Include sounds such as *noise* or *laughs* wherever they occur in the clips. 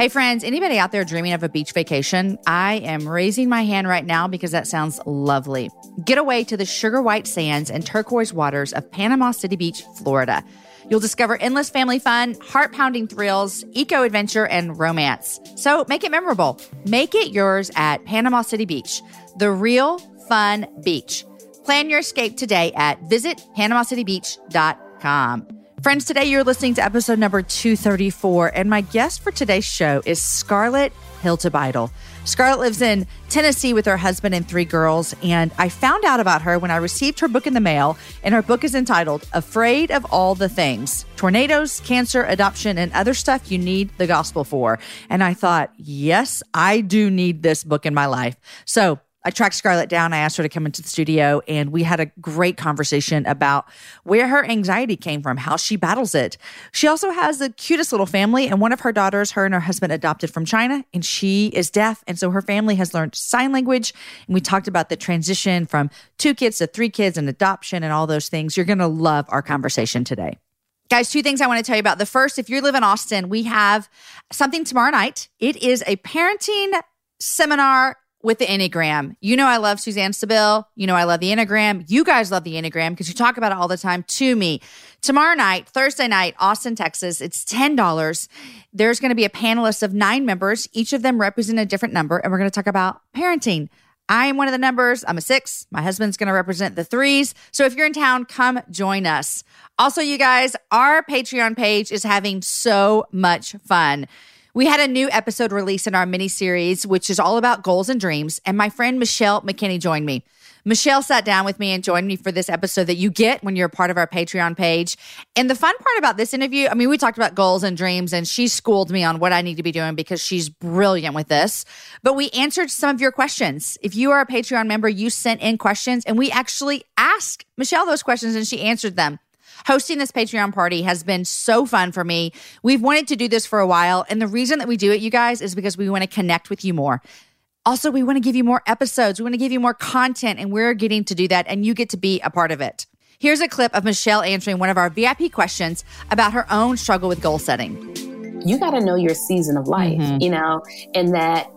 Hey, friends, anybody out there dreaming of a beach vacation? I am raising my hand right now because that sounds lovely. Get away to the sugar white sands and turquoise waters of Panama City Beach, Florida. You'll discover endless family fun, heart pounding thrills, eco adventure, and romance. So make it memorable. Make it yours at Panama City Beach, the real fun beach. Plan your escape today at visitpanamacitybeach.com. Friends, today you're listening to episode number 234, and my guest for today's show is Scarlet Hiltibidal. Scarlet lives in Tennessee with her husband and three girls, and I found out about her when I received her book in the mail, and her book is entitled Afraid of All the Things Tornadoes, Cancer, Adoption, and Other Stuff You Need the Gospel For. And I thought, yes, I do need this book in my life. So I tracked Scarlet down. I asked her to come into the studio, and we had a great conversation about where her anxiety came from, how she battles it. She also has the cutest little family, and one of her daughters, her and her husband adopted from China, and she is deaf. And so her family has learned sign language. And we talked about the transition from two kids to three kids and adoption and all those things. You're going to love our conversation today. Guys, two things I want to tell you about. The first, if you live in Austin, we have something tomorrow night. It is a parenting seminar with the Enneagram. You know, I love Suzanne Stabile. You know, I love the Enneagram. You guys love the Enneagram because you talk about it all the time to me. Tomorrow night, Thursday night, Austin, Texas, it's $10. There's going to be a panelist of nine members. Each of them represent a different number, and we're going to talk about parenting. I am one of the numbers. I'm a six. My husband's going to represent the threes. So if you're in town, come join us. Also, you guys, our Patreon page is having so much fun. We had a new episode release in our mini series, which is all about goals and dreams. And my friend Michelle McKinney joined me. Michelle sat down with me and joined me for this episode that you get when you're a part of our Patreon page. And the fun part about this interview, I mean, we talked about goals and dreams, and she schooled me on what I need to be doing because she's brilliant with this. But we answered some of your questions. If you are a Patreon member, you sent in questions, and we actually asked Michelle those questions and she answered them. Hosting this Patreon party has been so fun for me. We've wanted to do this for a while. And the reason that we do it, you guys, is because we want to connect with you more. Also, we want to give you more episodes. We want to give you more content, and we're getting to do that, and you get to be a part of it. Here's a clip of Michelle answering one of our VIP questions about her own struggle with goal setting you got to know your season of life, mm-hmm. you know, and that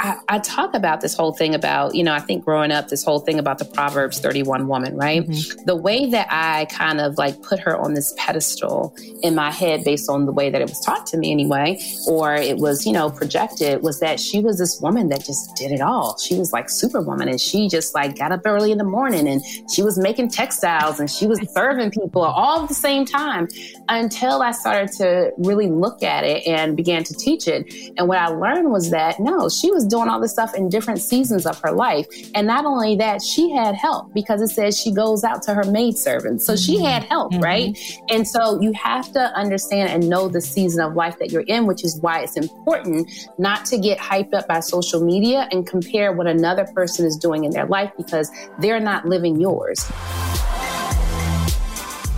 I, I, talk about this whole thing about, you know, I think growing up, this whole thing about the Proverbs 31 woman, right? Mm-hmm. The way that I kind of like put her on this pedestal in my head based on the way that it was taught to me anyway, or it was, you know, projected was that she was this woman that just did it all. She was like superwoman and she just like got up early in the morning and she was making textiles and she was serving people all at the same time until I started to really look at it and began to teach it. And what I learned was that no, she was doing all this stuff in different seasons of her life. And not only that, she had help because it says she goes out to her maid servants. So she had help, mm-hmm. right? And so you have to understand and know the season of life that you're in, which is why it's important not to get hyped up by social media and compare what another person is doing in their life because they're not living yours.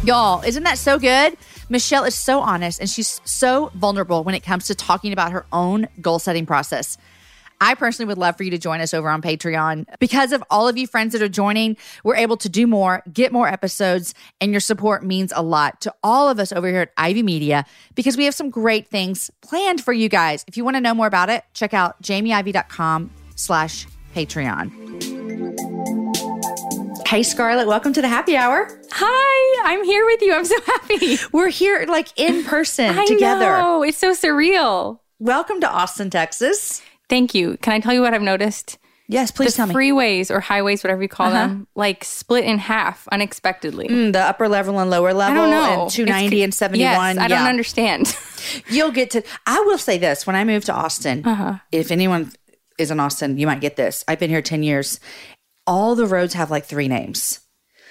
Y'all, isn't that so good? Michelle is so honest and she's so vulnerable when it comes to talking about her own goal setting process. I personally would love for you to join us over on Patreon. Because of all of you friends that are joining, we're able to do more, get more episodes, and your support means a lot to all of us over here at Ivey Media because we have some great things planned for you guys. If you want to know more about it, check out jamieivey.com slash Patreon. Hey, Scarlet, welcome to the happy hour. Hi, I'm here with you. I'm so happy. We're here like in person I together. Know. It's so surreal. Welcome to Austin, Texas. Thank you. Can I tell you what I've noticed? Yes, please the tell me. Freeways or highways, whatever you call uh-huh. them, like split in half unexpectedly. Mm, the upper level and lower level. I don't know. And 290 it's, and 71. Yes, I don't understand. *laughs* You'll get to. I will say this: when I moved to Austin, uh-huh. if anyone is in Austin, you might get this. I've been here 10 years. All the roads have like three names.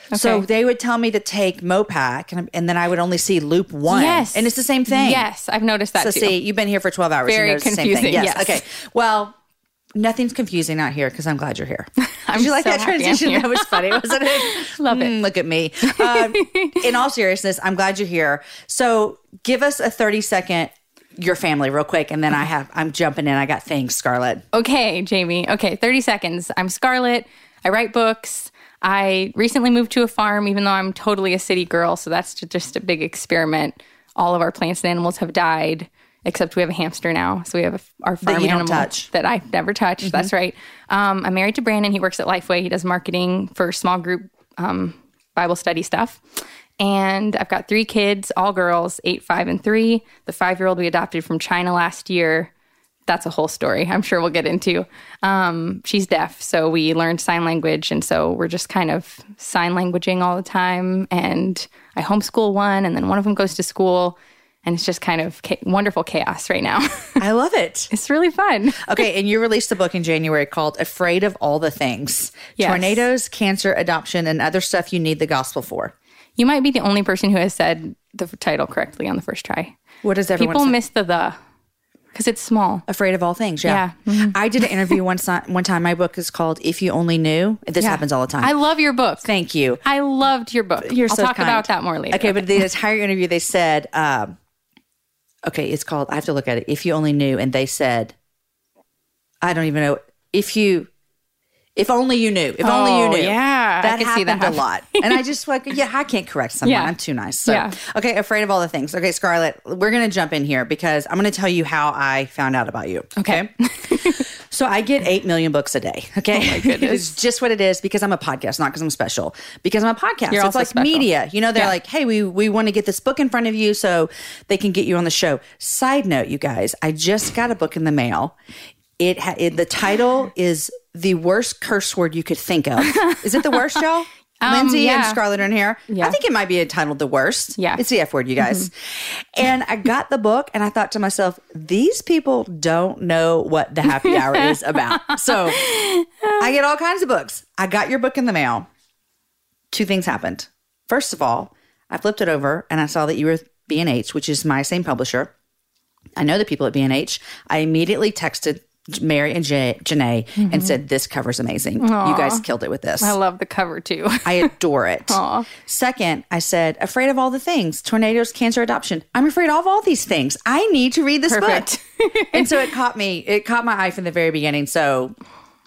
Okay. So they would tell me to take Mopac, and, and, then I would only see Loop One. Yes, and it's the same thing. Yes, I've noticed that. So too. see, you've been here for twelve hours. Very confusing. Yes. yes. Okay. Well, Nothing's confusing out here because I'm glad you're here. *laughs* I'm you like so that transition? That was funny, *laughs* wasn't it? Love it. Mm, look at me. Um, *laughs* in all seriousness, I'm glad you're here. So give us a 30 second your family real quick, and then I have I'm jumping in. I got things, Scarlet. Okay, Jamie. Okay, 30 seconds. I'm Scarlet. I write books. I recently moved to a farm, even though I'm totally a city girl. So that's just a big experiment. All of our plants and animals have died, except we have a hamster now. So we have a, our farm you animal. Mm-hmm. that I've never touched. That's right. Um, I'm married to Brandon. He works at Lifeway. He does marketing for small group um, Bible study stuff. And I've got three kids, all girls, eight, five, and three. The five year old we adopted from China last year that's a whole story I'm sure we'll get into. Um, she's deaf, so we learned sign language. And so we're just kind of sign languaging all the time. And I homeschool one, and then one of them goes to school. And it's just kind of cha- wonderful chaos right now. I love it. *laughs* it's really fun. *laughs* Okay, and you released a book in January called Afraid of All the Things Yes. Tornadoes, Cancer, Adoption, and Other Stuff You Need the Gospel For. You might be the only person who has said the title correctly on the first try. What does everyone People say? miss the the because it's small. Afraid of all things. Yeah. I did an interview one, si- one time. My book is called If You Only Knew. This happens all the time. I love your book. Thank you. I loved your book. You're I'll so talk kind. about that more later. Okay, but the entire interview, they said, um, okay, it's called, I have to look at it. If You Only Knew. And they said, I don't even know. If you, if only you knew. If only you Oh, knew. yeah, I That see happened that a lot. And I just *laughs* like, yeah, I can't correct someone. Yeah. I'm too nice. So, Yeah. okay, afraid of all the things. Okay, Scarlet, we're going to jump in here because I'm going to tell you how I found out about you. Okay. *laughs* So I get 8 million books a day. Okay. Oh my *laughs* goodness. it's just what it is because I'm a podcast, not because I'm special. Because I'm a podcast. You're it's like special. media. You know, they're Yeah. like, hey, we, we want to get this book in front of you so they can get you on the show. Side note, you guys, I just got a book in the mail. It, ha- it the title is the worst curse word you could think of. *laughs* Is it the worst, y'all? Lindsay and Um. Scarlet are in here. Yeah. I think it might be entitled the worst. Yeah. It's the F word, you guys. And I got the book and I thought to myself, these people don't know what the happy *laughs* hour is about. So I get all kinds of books. I got your book in the mail. Two things happened. First of all, I flipped it over and I saw that you were B&H, which is my same publisher. I know the people at B&H. I immediately texted Mary and J- Janae and mm-hmm. said, this cover's amazing. You guys killed it with this. I love the cover too. *laughs* I adore it. Aw. Second, I said, afraid of all the things tornadoes, cancer, adoption. I'm afraid of all these things. I need to read this Perfect. book. and so it caught me, it caught my eye from the very beginning. So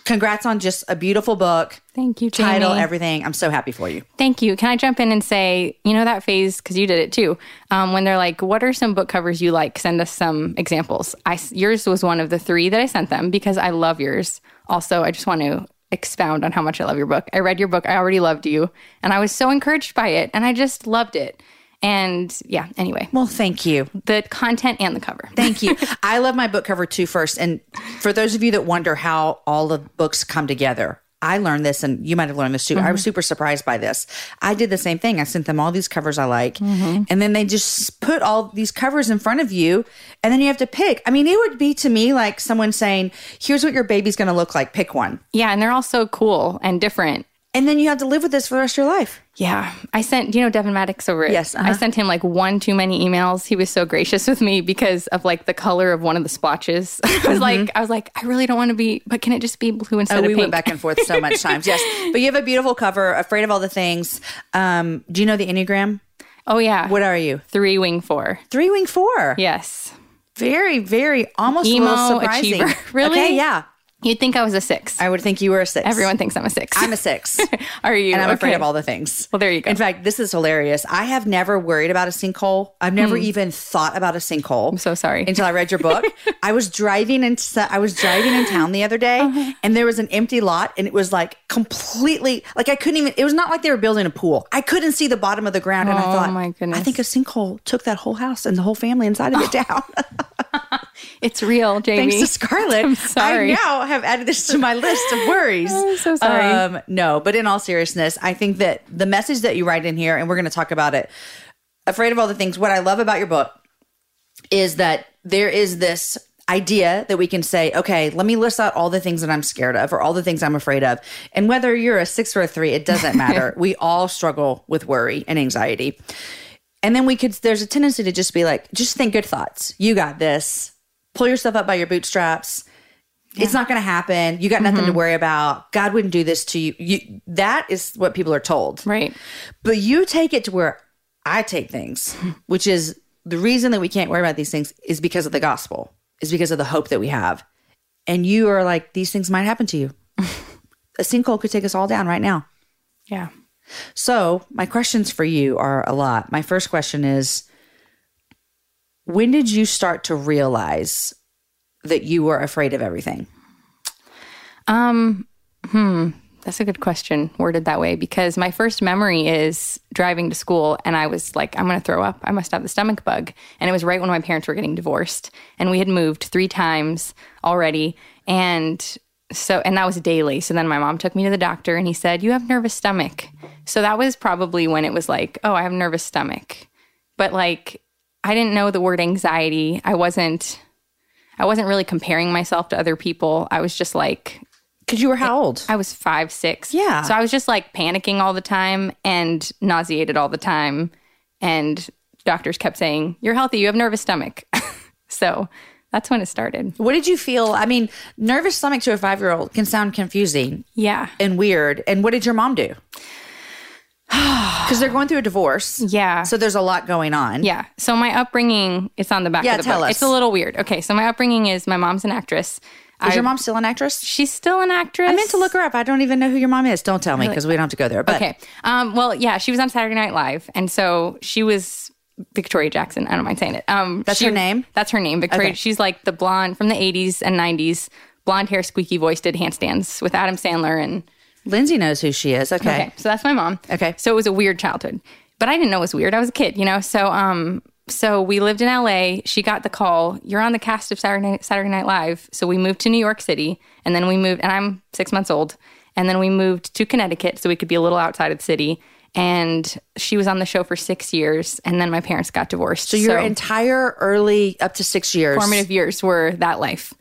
congrats on just a beautiful book. Thank you, Jamie. Title, everything. I'm so happy for you. Thank you. Can I jump in and say, you know, that phase, because you did it too, um, when they're like, what are some book covers you like? Send us some examples. I, yours was one of the three that I sent them because I love yours. Also, I just want to expound on how much I love your book. I read your book, I already loved you, and I was so encouraged by it, and I just loved it. And yeah, anyway, Well, thank you. the content and the cover. Thank you. *laughs* I love my book cover too first. And for those of you that wonder how all the books come together, I learned this and you might have learned this too. I was mm-hmm. super surprised by this. I did the same thing. I sent them all these covers I like. Mm-hmm. And then they just put all these covers in front of you and then you have to pick. I mean, it would be to me like someone saying, here's what your baby's going to look like. Pick one. Yeah, and they're all so cool and different. And then you have to live with this for the rest of your life. Yeah, I sent. You know Devin Maddox over? It? Yes, uh-huh. I sent him like one too many emails. He was so gracious with me because of like the color of one of the splotches. *laughs* I was like, I was like, I really don't want to be, but can it just be blue instead Mm-hmm. Oh, of we pink? went back and forth so much *laughs* times. Yes. But you have a beautiful cover, Afraid of All the Things. Um, do you know the Enneagram? oh yeah, What are you? three wing four? Three wing four. Yes, Very, very almost Emo a little surprising. achiever. *laughs* Really? Okay, yeah. You'd think I was a six. I would think you were a six. Everyone thinks I'm a six. I'm a six. *laughs* Are you? and I'm afraid of all the things. Well, there you go. In fact, this is hilarious. I have never worried about a sinkhole. I've never even thought about a sinkhole. I'm so sorry. Until I read your book. *laughs* I was driving in I was driving in town the other day Uh-huh. and there was an empty lot and it was like completely like I couldn't even it was not like they were building a pool. I couldn't see the bottom of the ground and I thought, Oh, thought my goodness. I think a sinkhole took that whole house and the whole family inside of it *laughs* down. It's real, Jamie. Thanks to Scarlet. *laughs* I'm sorry. I now have added this to my list of worries. *laughs* I'm so sorry. Um, no, but in all seriousness, I think that the message that you write in here, and we're going to talk about it, Afraid of All the Things, what I love about your book is that there is this idea that we can say, okay, let me list out all the things that I'm scared of or all the things I'm afraid of. And whether you're a six or a three, it doesn't matter. *laughs* we all struggle with worry and anxiety. And then we could, there's a tendency to just be like, just think good thoughts. You got this. Pull yourself up by your bootstraps. It's not going to happen. You got nothing to mm-hmm. worry about. God wouldn't do this to you. you. That is what people are told. Right. But you take it to where I take things, *laughs* which is the reason that we can't worry about these things is because of the gospel, is because of the hope that we have. And you are like, these things might happen to you. *laughs* a sinkhole could take us all down right now. Yeah. So, my questions for you are a lot. My first question is When did you start to realize that you were afraid of everything? Um, hmm, that's a good question, worded that way, because my first memory is driving to school and I was like, I'm going to throw up. I must have the stomach bug. And it was right when my parents were getting divorced. And we had moved three times already. And so, and that was daily. So then my mom took me to the doctor and he said, You have nervous stomach. So that was probably when it was like, Oh, I have nervous stomach. But like, I didn't know the word anxiety. I wasn't. I wasn't really comparing myself to other people. I was just like, Because you were how old? I was five, six. Yeah. So I was just like panicking all the time and nauseated all the time. And doctors kept saying, You're healthy, you have nervous stomach. *laughs* so that's when it started. What did you feel? I mean, nervous stomach to a five year old can sound confusing Yeah. and weird. And what did your mom do? *sighs* Because they're going through a divorce. Yeah. So there's a lot going on. Yeah. So my upbringing, it's on the back Yeah, of the tell book. us. It's a little weird. Okay. So my upbringing is my mom's an actress. Is I- your mom still an actress? She's still an actress. I meant to look her up. I don't even know who your mom is. Don't tell me because we don't have to go there. But Okay. Um, well, yeah, she was on Saturday Night Live, and so she was Victoria Jackson. I don't mind saying it. Um, That's she- her name? That's her name. Victoria. Okay. She's like the blonde from the '80s and '90s, blonde hair, squeaky voice, did handstands with Adam Sandler, and Lindsay knows who she is. Okay. okay, so that's my mom. Okay. So it was a weird childhood, but I didn't know it was weird. I was a kid, you know. So um, so we lived in LA. She got the call. You're on the cast of Saturday Night, Saturday Night Live. So we moved to New York City, and then we moved. And I'm six months old, and then we moved to Connecticut, so we could be a little outside of the city. And she was on the show for six years, and then my parents got divorced. So your entire early up to six years. formative years were that life.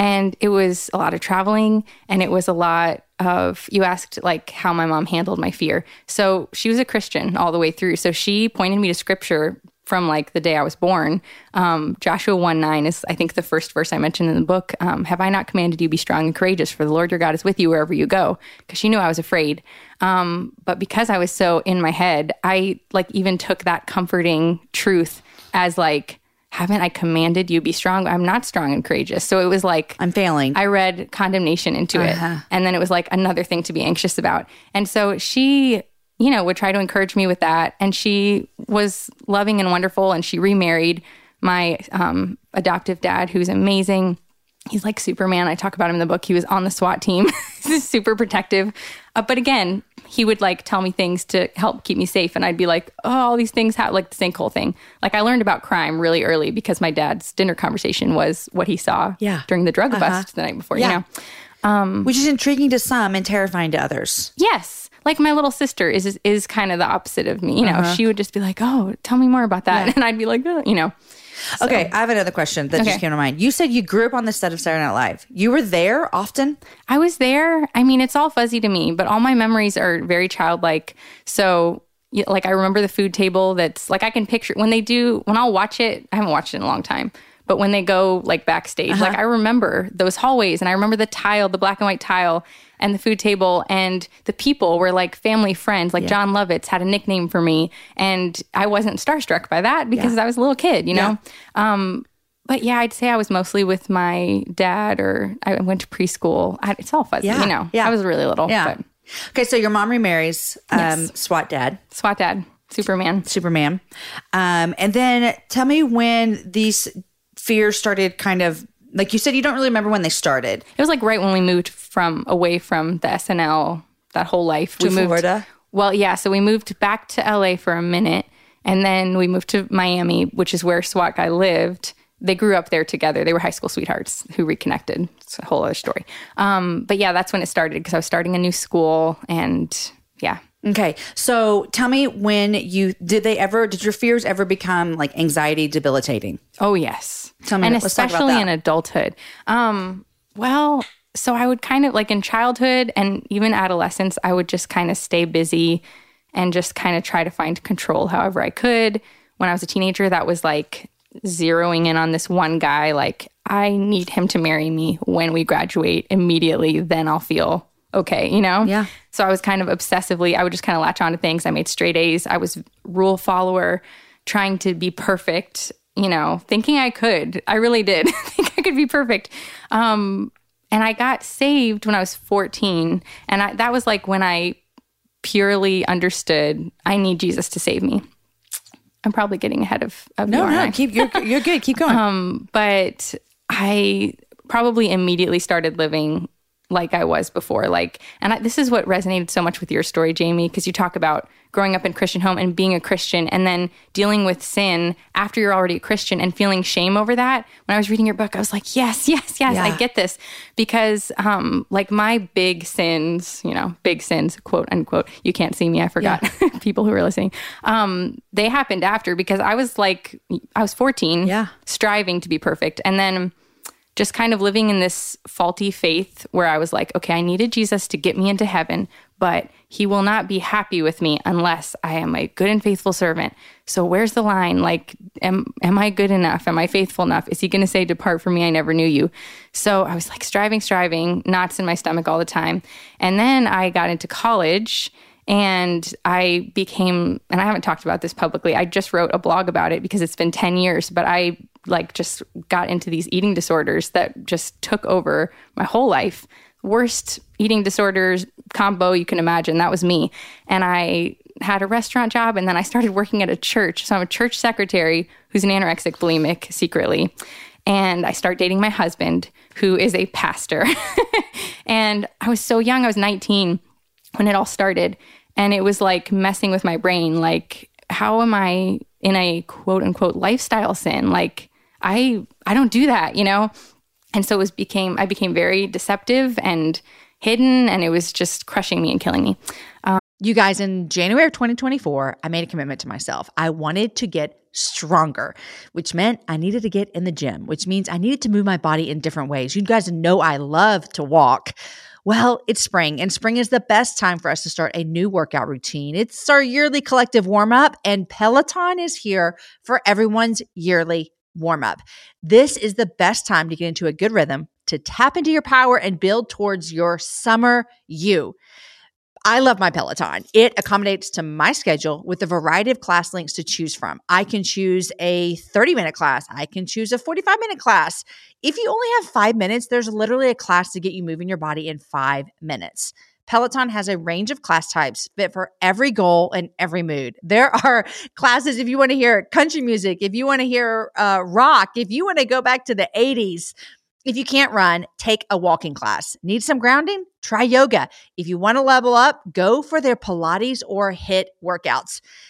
And it was a lot of traveling and it was a lot of you asked like how my mom handled my fear. So she was a Christian all the way through. So she pointed me to scripture from like the day I was born. Um, Joshua 1 9 is, I think, the first verse I mentioned in the book. Um, Have I not commanded you be strong and courageous? For the Lord your God is with you wherever you go. Because she knew I was afraid. Um, but because I was so in my head, I like even took that comforting truth as like, haven't I commanded you be strong? I'm not strong and courageous. So it was like I'm failing. I read condemnation into it. And then it was like another thing to be anxious about. And so she, you know, would try to encourage me with that. And she was loving and wonderful. And she remarried my um, adoptive dad, who's amazing. He's like Superman. I talk about him in the book. He was on the SWAT team, *laughs* He's super protective. Uh, but again, he would like tell me things to help keep me safe. And I'd be like, oh, all these things have like the sinkhole thing. Like I learned about crime really early because my dad's dinner conversation was what he saw Yeah. during the drug bust the night before, Yeah. you know? which is intriguing to some and terrifying to others. Yes. Like my little sister is is kind of the opposite of me. You know, Uh-huh. she would just be like, "Oh, tell me more about that," *laughs* and I'd be like, oh, "You know, Okay, I have another question that just came to mind. You said you grew up on the set of Saturday Night Live. You were there often. I was there. I mean, it's all fuzzy to me, but all my memories are very childlike. So, like, I remember the food table. That's like I can picture when they do when I'll watch it. I haven't watched it in a long time, but when they go like backstage, like uh-huh. I remember those hallways, and I remember the tile, the black and white tile, and the food table, and the people were like family friends. Like Jon Lovitz had a nickname for me, and I wasn't starstruck by that because I was a little kid, you know. Um, but yeah, I'd say I was mostly with my dad, or I went to preschool. I, it's all fuzzy, Yeah, you know. yeah. I was really little. Yeah. But Okay, so your mom remarries um, Yes. SWAT dad, SWAT dad, Superman. Superman. Um, and then tell me when these fears started kind of, like you said, you don't really remember when they started. It was like right when we moved from away from the SNL that whole life. To we moved, Florida? Well, yeah. So we moved back to LA for a minute, and then we moved to Miami, which is where SWAT guy lived. They grew up there together. They were high school sweethearts who reconnected. It's a whole other story. Um, but yeah, that's when it started because I was starting a new school, and yeah, Okay, so tell me when you did they ever did your fears ever become like anxiety debilitating? Oh yes. Tell me and that- let's talk about especially in adulthood. Um, well, so I would kind of like in childhood and even adolescence, I would just kind of stay busy and just kind of try to find control however I could. When I was a teenager, that was like zeroing in on this one guy. Like I need him to marry me when we graduate immediately. Then I'll feel okay, you know? Yeah. So I was kind of obsessively, I would just kind of latch on to things. I made straight A's. I was rule follower, trying to be perfect, you know, thinking I could. I really did *laughs* think I could be perfect. Um, and I got saved when I was 14. And I, that was like when I purely understood I need Jesus to save me. I'm probably getting ahead of, of No, you, no, keep you're *laughs* you're good. Keep going. Um, but I probably immediately started living like I was before. Like, and I, this is what resonated so much with your story, Jamie, because you talk about growing up in Christian home and being a Christian, and then dealing with sin after you're already a Christian and feeling shame over that. When I was reading your book, I was like, yes, yes, yes, Yeah. I get this because, um, like my big sins, you know, big sins, quote unquote. You can't see me. I forgot *laughs* people who are listening. Um, they happened after because I was like, I was 14, Yeah. striving to be perfect, and then just kind of living in this faulty faith where I was like, okay, I needed Jesus to get me into heaven, but he will not be happy with me unless I am a good and faithful servant. So where's the line? Like, am am I good enough? Am I faithful enough? Is he going to say, "Depart from me, I never knew you"? So I was like striving, striving, knots in my stomach all the time. And then I got into college and I became, and I haven't talked about this publicly. I just wrote a blog about it because it's been 10 years, but I like just got into these eating disorders that just took over my whole life. Worst eating disorders combo you can imagine. That was me. And I had a restaurant job and then I started working at a church. So I'm a church secretary who's an anorexic bulimic secretly. And I start dating my husband, who is a pastor. *laughs* and I was so young, I was 19 when it all started. And it was like messing with my brain. Like, how am I in a quote unquote lifestyle sin? Like, I I don't do that, you know? And so it was became I became very deceptive and hidden and it was just crushing me and killing me. Um, you guys, in January of 2024, I made a commitment to myself. I wanted to get stronger, which meant I needed to get in the gym, which means I needed to move my body in different ways. You guys know I love to walk. Well, it's spring, and spring is the best time for us to start a new workout routine. It's our yearly collective warm up, and Peloton is here for everyone's yearly warm up. This is the best time to get into a good rhythm, to tap into your power, and build towards your summer you. I love my Peloton. It accommodates to my schedule with a variety of class links to choose from. I can choose a 30 minute class, I can choose a 45 minute class. If you only have five minutes, there's literally a class to get you moving your body in five minutes. Peloton has a range of class types fit for every goal and every mood. There *laughs* are classes if you want to hear country music, if you want to hear uh, rock, if you want to go back to the 80s. If you can't run, take a walking class. Need some grounding? Try yoga. If you want to level up, go for their Pilates or HIIT workouts.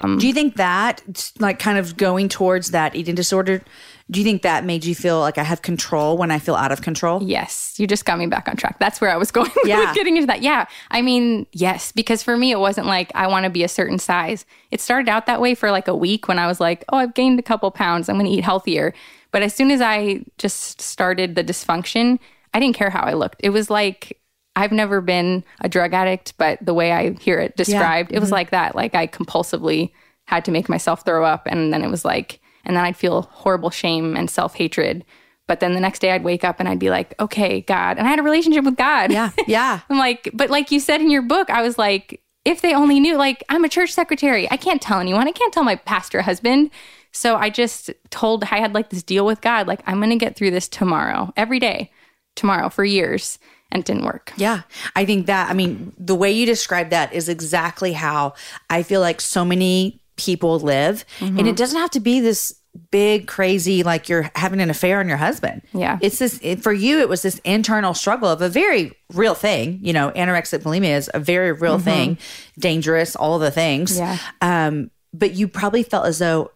Um, Do you think that, like, kind of going towards that eating disorder, do you think that made you feel like I have control when I feel out of control? Yes, you just got me back on track. That's where I was *laughs* going with Yeah. getting into that. Yeah. I mean, yes, because for me, it wasn't like I want to be a certain size. It started out that way for like a week when I was like, oh, I've gained a couple pounds. I'm going to eat healthier. But as soon as I just started the dysfunction, I didn't care how I looked. It was like, I've never been a drug addict, but the way I hear it described, it was mm-hmm. like that. Like I compulsively had to make myself throw up. And then it was like, and then I'd feel horrible shame and self hatred. But then the next day I'd wake up and I'd be like, okay, God. And I had a relationship with God. Yeah. Yeah. *laughs* I'm like, but like you said in your book, I was like, if they only knew, like, I'm a church secretary. I can't tell anyone. I can't tell my pastor husband. So I just told, I had like this deal with God, like, I'm going to get through this tomorrow, every day, tomorrow for years. And it didn't work. Yeah. I think that, I mean, the way you describe that is exactly how I feel like so many people live. And Mm-hmm. it doesn't have to be this big, crazy, like you're having an affair on your husband. Yeah. It's this, it, for you, it was this internal struggle of a very real thing. You know, anorexic bulimia is a very real thing, dangerous, all the things. Mm-hmm. Yeah. Um, but you probably felt as though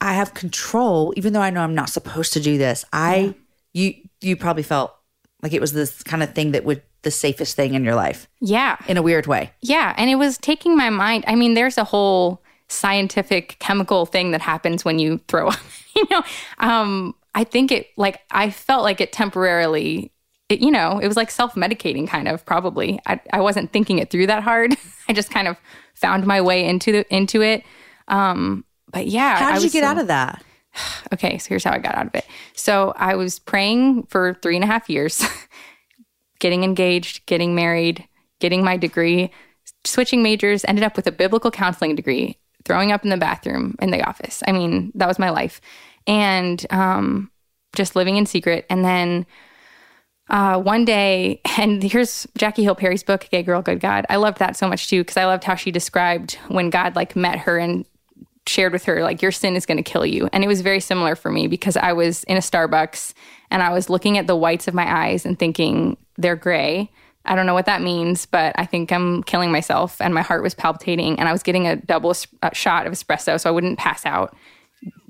I have control, even though I know I'm not supposed to do this. I, you, you probably felt like it was this kind of thing that would the safest thing in your life Yeah. in a weird way. Yeah, and it was taking my mind. I mean, there's a whole scientific chemical thing that happens when you throw *laughs* up. you know, um, I think it like I felt like it temporarily. It, you know, it was like self medicating, kind of probably. I, I wasn't thinking it through that hard. *laughs* I just kind of found my way into the into it. Um, but yeah, How did you get so- out of that? *sighs* Okay, so here's how I got out of it. So I was praying for three and a half years, *laughs* getting engaged, getting married, getting my degree, switching majors, ended up with a biblical counseling degree, throwing up in the bathroom in the office. I mean, that was my life. And um, just living in secret. And then uh, one day, *laughs* and here's Jackie Hill Perry's book, Gay Girl, Good God. I loved that so much too, because I loved how she described when God like met her and shared with her like your sin is going to kill you. And it was very similar for me because i was in a starbucks and i was looking at the whites of my eyes and thinking they're gray. I don't know what that means but i think i'm killing myself and my heart was palpitating and i was getting a double shot of espresso so i wouldn't pass out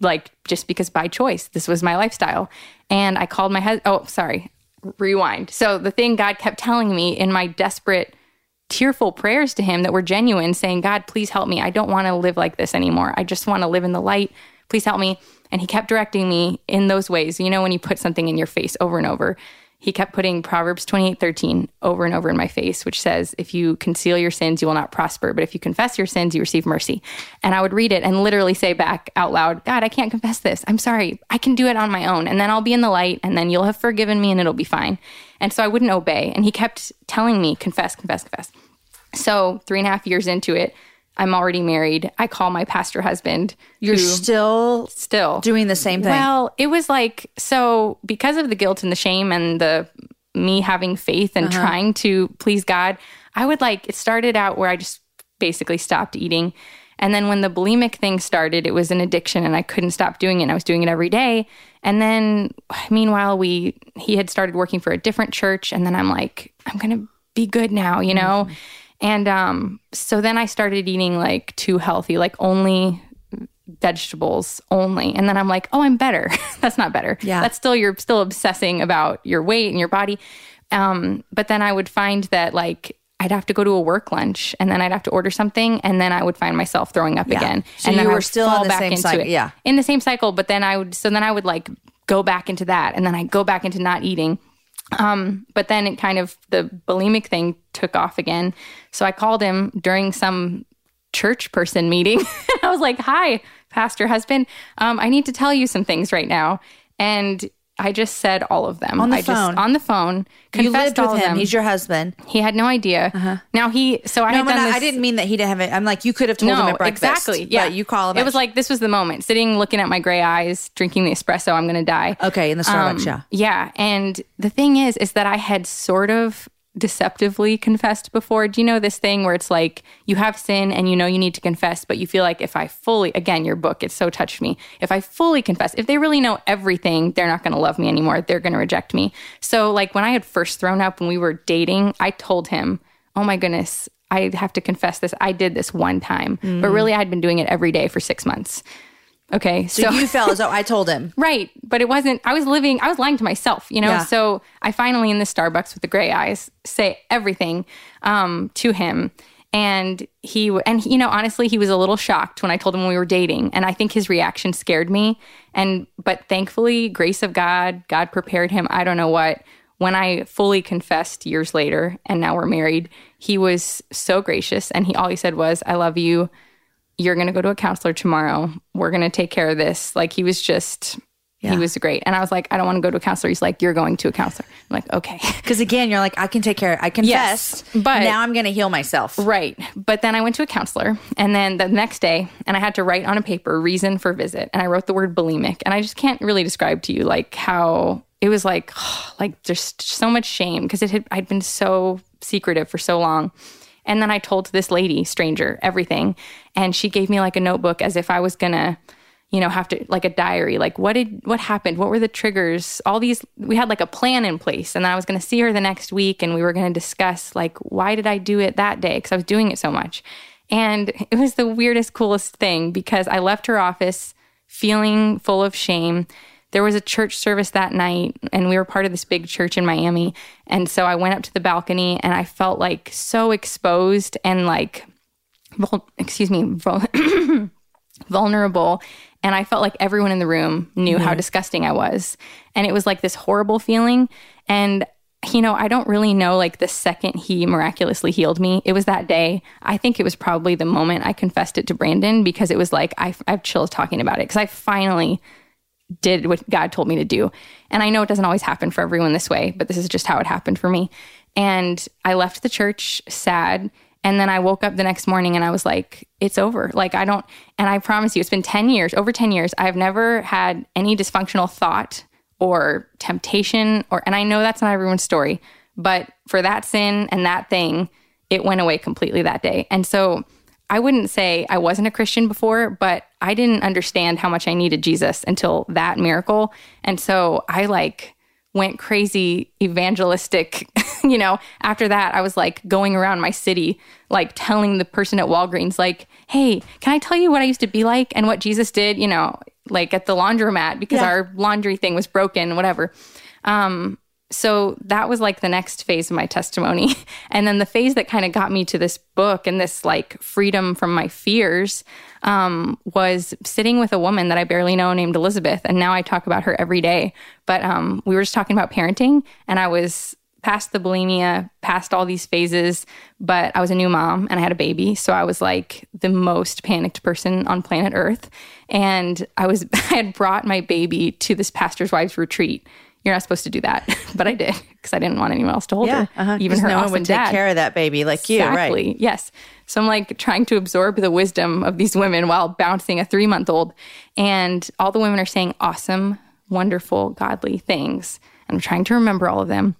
like just because by choice this was my lifestyle. And i called my husband oh sorry rewind. So the thing god kept telling me in my desperate tearful prayers to him that were genuine, saying, God, please help me. I don't want to live like this anymore. I just want to live in the light. Please help me. And he kept directing me in those ways. You know, when you put something in your face over and over, he kept putting Proverbs 28 13 over and over in my face, which says, If you conceal your sins, you will not prosper. But if you confess your sins, you receive mercy. And I would read it and literally say back out loud, God, I can't confess this. I'm sorry. I can do it on my own. And then I'll be in the light, and then you'll have forgiven me, and it'll be fine. And so I wouldn't obey. And he kept telling me, Confess, confess, confess. So three and a half years into it, I'm already married. I call my pastor husband. You're still still doing the same thing. well, it was like so because of the guilt and the shame and the me having faith and uh-huh. trying to please God, I would like it started out where I just basically stopped eating. And then when the bulimic thing started, it was an addiction and I couldn't stop doing it. And I was doing it every day. And then meanwhile, we he had started working for a different church. And then I'm like, I'm gonna be good now, you know? Mm-hmm. And um, so then I started eating like too healthy, like only vegetables only. And then I'm like, oh, I'm better. *laughs* That's not better. Yeah. That's still, you're still obsessing about your weight and your body. Um, but then I would find that like, I'd have to go to a work lunch and then I'd have to order something and then I would find myself throwing up again. So and then you I were would still in fall the back same into cycle, it. yeah. In the same cycle, but then I would so then I would like go back into that and then I go back into not eating. Um, but then it kind of the bulimic thing took off again. So I called him during some church person meeting. *laughs* I was like, "Hi, pastor husband. Um, I need to tell you some things right now." And I just said all of them On the I phone? Just, on the phone. you confessed lived all with of him. them. He's your husband. he had no idea. Now he. So I No, had done I, this. I didn't mean that he didn't have it. I'm like, you could have told him at breakfast. exactly. Yeah, you call him. It was like this was the moment. Sitting, looking at my gray eyes, drinking the espresso. I'm going to die. okay in the Starbucks. Um, yeah. Yeah. And the thing is, is that I had sort of deceptively confessed before. Do you know this thing where it's like you have sin and you know you need to confess, but you feel like if I fully, again, your book, it so touched me. If I fully confess, if they really know everything, they're not going to love me anymore. They're going to reject me. So, like when I had first thrown up when we were dating, I told him, oh my goodness, I have to confess this. I did this one time, but mm. really I'd been doing it every day for six months. Okay. So you felt as though *laughs* I told him. Right. But it wasn't, I was living, I was lying to myself, you know? Yeah. So I finally, in the Starbucks with the gray eyes, say everything um, to him. And he, and you know, honestly, he was a little shocked when I told him we were dating. And I think his reaction scared me. And, but thankfully, grace of God, God prepared him. I don't know what. When I fully confessed years later, and now we're married, he was so gracious. And he, all he said was, I love you you're going to go to a counselor tomorrow. We're going to take care of this. Like he was just, he was great. And I was like, I don't want to go to a counselor. He's like, you're going to a counselor. I'm like, okay. *laughs* Because again, you're like, I can take care. I confessed, but- now I'm going to heal myself. right. But then I went to a counselor and then the next day, and I had to write on a paper reason for visit. And I wrote the word bulimic. And I just can't really describe to you like how it was like, *sighs* like there's so much shame because it had, I'd been so secretive for so long. And then I told this lady, stranger, everything. And she gave me like a notebook as if I was going to you know have to like a diary. Like what did what happened? What were the triggers? All these we had like a plan in place. And i was going to see her the next week and we were going to discuss like why did i do it that day? Because i was doing it so much. And it was the weirdest coolest thing because i left her office feeling full of shame there was a church service that night and we were part of this big church in miami and so i went up to the balcony and i felt like so exposed and like vul- excuse me vul- *coughs* vulnerable and I felt like everyone in the room knew how disgusting I was. And it was like this horrible feeling. And, you know, I don't really know like the second he miraculously healed me. It was that day. I think it was probably the moment I confessed it to Brandon because it was like, I, I have chills talking about it because I finally did what God told me to do. And I know it doesn't always happen for everyone this way, but this is just how it happened for me. And I left the church sad and then I woke up the next morning and I was like, it's over. Like, I don't, and I promise you, it's been 10 years, over 10 years. I've never had any dysfunctional thought or temptation, or, and I know that's not everyone's story, but for that sin and that thing, it went away completely that day. And so I wouldn't say I wasn't a Christian before, but I didn't understand how much I needed Jesus until that miracle. And so I like, went crazy evangelistic. *laughs* you know, after that, I was like going around my city, like telling the person at Walgreens, like, hey, can I tell you what I used to be like and what Jesus did, you know, like at the laundromat because Yeah. our laundry thing was broken, whatever. Um, so that was like the next phase of my testimony. *laughs* And then the phase that kind of got me to this book and this like freedom from my fears um, was sitting with a woman that I barely know named Elizabeth. And now I talk about her every day. But um, we were just talking about parenting, and I was past the bulimia, past all these phases, but I was a new mom and I had a baby. So I was like the most panicked person on planet Earth. And I was, *laughs* I had brought my baby to this pastor's wives retreat. You're not supposed to do that, *laughs* but I did because I didn't want anyone else to hold her, uh-huh, even her no one awesome would take dad. care of that baby like you, right? Exactly. Yes. So I'm like trying to absorb the wisdom of these women while bouncing a three month old. And all the women are saying awesome, wonderful, godly things. And I'm trying to remember all of them.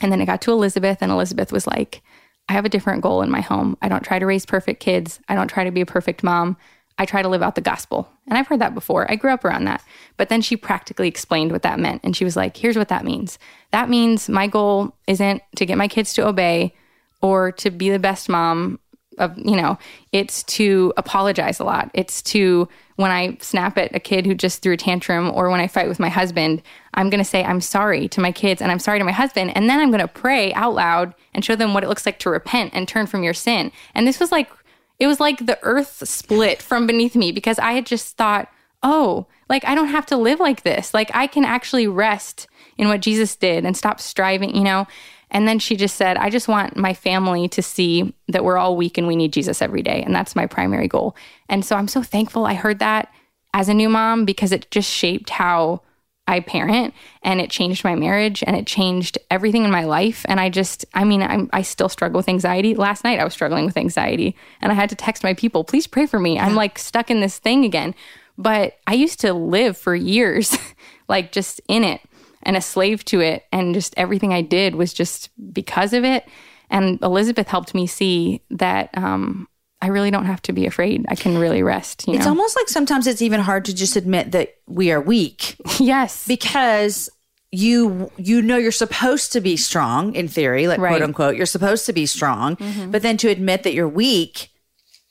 And then it got to Elizabeth, and Elizabeth was like, I have a different goal in my home. I don't try to raise perfect kids. I don't try to be a perfect mom. I try to live out the gospel. And I've heard that before. I grew up around that. But then she practically explained what that meant. And she was like, here's what that means. That means my goal isn't to get my kids to obey or to be the best mom of, you know, it's to apologize a lot. It's to, when I snap at a kid who just threw a tantrum or when I fight with my husband, I'm going to say, I'm sorry to my kids and I'm sorry to my husband. And then I'm going to pray out loud and show them what it looks like to repent and turn from your sin. And this was like, it was like the earth split from beneath me because I had just thought, oh, like I don't have to live like this. Like I can actually rest in what Jesus did and stop striving, you know? And then she just said, I just want my family to see that we're all weak and we need Jesus every day. And that's my primary goal. And so I'm so thankful I heard that as a new mom because it just shaped how I parent and it changed my marriage and it changed everything in my life. And I just, I mean, I'm, I still struggle with anxiety. Last night I was struggling with anxiety and I had to text my people, please pray for me. I'm like stuck in this thing again. But I used to live for years, *laughs* like just in it and a slave to it. And just everything I did was just because of it. And Elizabeth helped me see that um, I really don't have to be afraid. I can really rest. You It's know? almost like sometimes it's even hard to just admit that we are weak *laughs* yes. because you you know you're supposed to be strong in theory, like Right. quote unquote, you're supposed to be strong, mm-hmm. but then to admit that you're weak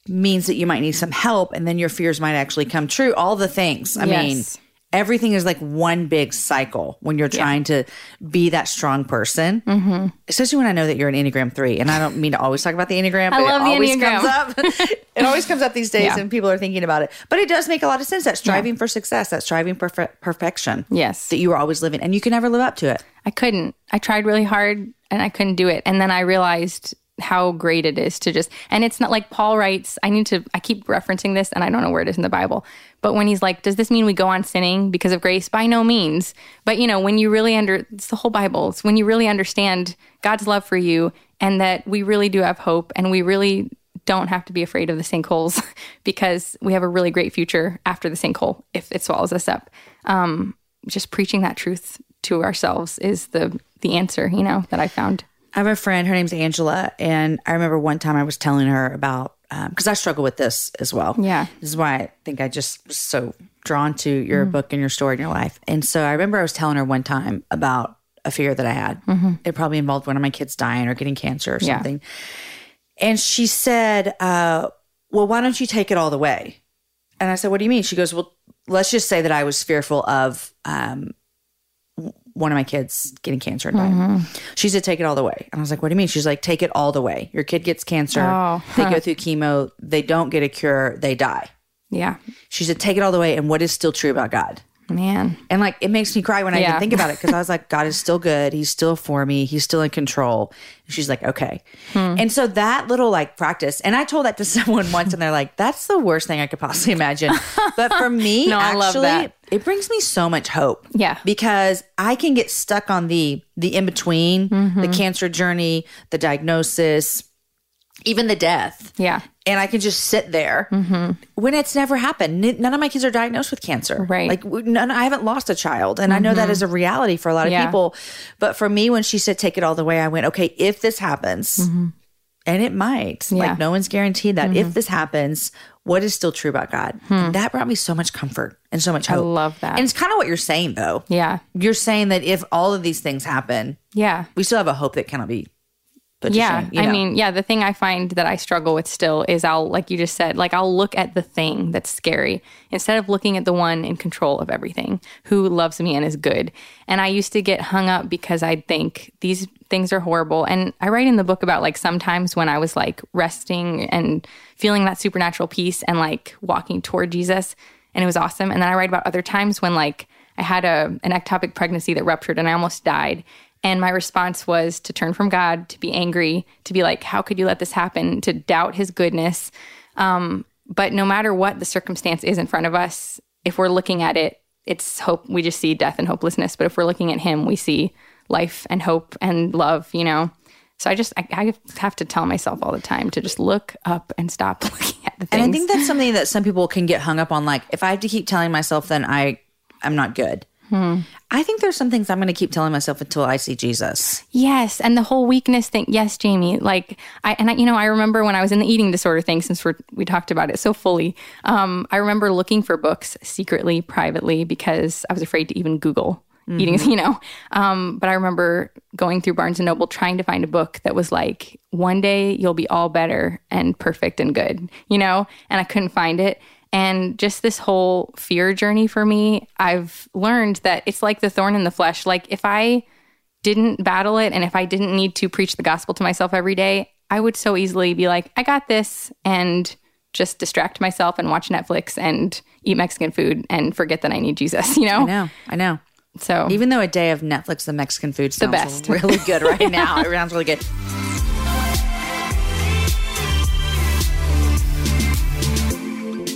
means that you might need some help and then your fears might actually come true. All the things. I mean, Yes. Everything is like one big cycle when you're trying to be that strong person. Mm-hmm. Especially when I know that you're an Enneagram three, and I don't mean to always talk about the Enneagram, but love it the always Enneagram. comes up. *laughs* *laughs* it always comes up these days, Yeah. and people are thinking about it. But it does make a lot of sense. That striving for success, that striving for perfe- perfection. Yes. that you were always living, and you can never live up to it. I couldn't. I tried really hard and I couldn't do it. And then I realized how great it is to just, and it's not like Paul writes, I need to, I keep referencing this and I don't know where it is in the Bible, but when he's like, does this mean we go on sinning because of grace? By no means. But you know, when you really under, it's the whole Bible, it's when you really understand God's love for you and that we really do have hope and we really don't have to be afraid of the sinkholes *laughs* because we have a really great future after the sinkhole if it swallows us up. Um, just preaching that truth to ourselves is the the answer, you know, that I found. I have a friend, her name's Angela, and I remember one time I was telling her about because I struggle with this as well. Yeah. This is why I think I just was so drawn to your book and your story and your life. And so I remember I was telling her one time about a fear that I had. It probably involved one of my kids dying or getting cancer or Yeah. something. And she said, uh, Well, why don't you take it all the way? And I said, What do you mean? She goes, Well, let's just say that I was fearful of um, one of my kids getting cancer and dying. Mm-hmm. She said, Take it all the way. And I was like, What do you mean? She's like, Take it all the way. Your kid gets cancer. Oh, They go *laughs* through chemo. They don't get a cure. They die. Yeah. She said, Take it all the way. And what is still true about God? Man. And like it makes me cry when I Yeah. even think about it because I was *laughs* like, God is still good. He's still for me. He's still in control. And she's like, okay. Hmm. And so that little like practice, and I told that to *laughs* someone once, and they're like, that's the worst thing I could possibly imagine. But for *laughs* me, No, I love actually, that. it brings me so much hope. Yeah. Because I can get stuck on the the in between, Mm-hmm. the cancer journey, the diagnosis, even the death Yeah. and I can just sit there mm-hmm. when it's never happened. N- None of my kids are diagnosed with cancer. Right. Like none, I haven't lost a child, and I know that mm-hmm. is a reality for a lot of Yeah. people. But for me, when she said "take it all the way," I went, "Okay, if this happens." Mm-hmm. And it might. Yeah. Like, no one's guaranteed that. If this happens, what is still true about God? Hmm. And that brought me so much comfort and so much hope. I love that. And it's kind of what you're saying, though. Yeah. You're saying that if all of these things happen, Yeah. we still have a hope that cannot be yeah you i mean yeah the thing i find that i struggle with still is i'll like you just said like i'll look at the thing that's scary instead of looking at the one in control of everything who loves me and is good. And i used to get hung up because i'd think these things are horrible. And i write in the book about like sometimes when i was like resting and feeling that supernatural peace and like walking toward jesus and it was awesome. And then i write about other times when like i had a an ectopic pregnancy that ruptured and i almost died and my response was to turn from God, to be angry, to be like, how could you let this happen? To doubt his goodness. Um, but no matter what the circumstance is in front of us, if we're looking at it, it's hope. We just see death and hopelessness. But if we're looking at him, we see life and hope and love, you know? So I just, I, I have to tell myself all the time to just look up and stop *laughs* looking at the things. And I think that's something that some people can get hung up on. Like, if I have to keep telling myself, then I, I'm not good. Hmm. I think there's some things I'm going to keep telling myself until I see Jesus. Yes, and the whole weakness thing. Yes, Jamie. Like I and I, you know, I remember when I was in the eating disorder thing. Since we we talked about it so fully, um, I remember looking for books secretly, privately, because I was afraid to even Google eating. *laughs* You know, um, but I remember going through Barnes and Noble trying to find a book that was like, "One day you'll be all better and perfect and good." You know, and I couldn't find it. And just this whole fear journey for me, I've learned that it's like the thorn in the flesh. Like if I didn't battle it and if I didn't need to preach the gospel to myself every day, I would so easily be like, I got this and just distract myself and watch Netflix and eat Mexican food and forget that I need Jesus, *laughs* you know? I know, I know. So Even though a day of Netflix, the Mexican food sounds best. really good right *laughs* now. it sounds really good.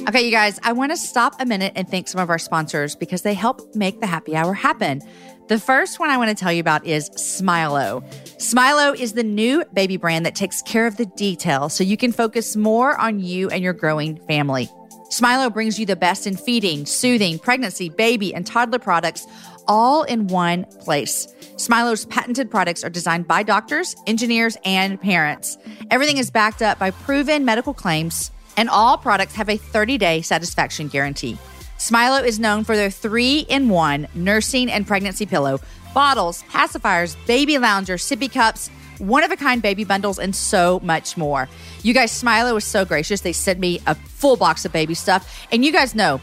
Okay, you guys, I want to stop a minute and thank some of our sponsors because they help make the happy hour happen. The first one I want to tell you about is Smilo. Smilo is the new baby brand that takes care of the details so you can focus more on you and your growing family. Smilo brings you the best in feeding, soothing, pregnancy, baby, and toddler products all in one place. Smilo's patented products are designed by doctors, engineers, and parents. Everything is backed up by proven medical claims, and all products have a 30 day satisfaction guarantee. Smilo is known for their three in one nursing and pregnancy pillow, bottles, pacifiers, baby lounger, sippy cups, one of a kind baby bundles, and so much more. You guys, Smilo was so gracious. They sent me a full box of baby stuff. And you guys know,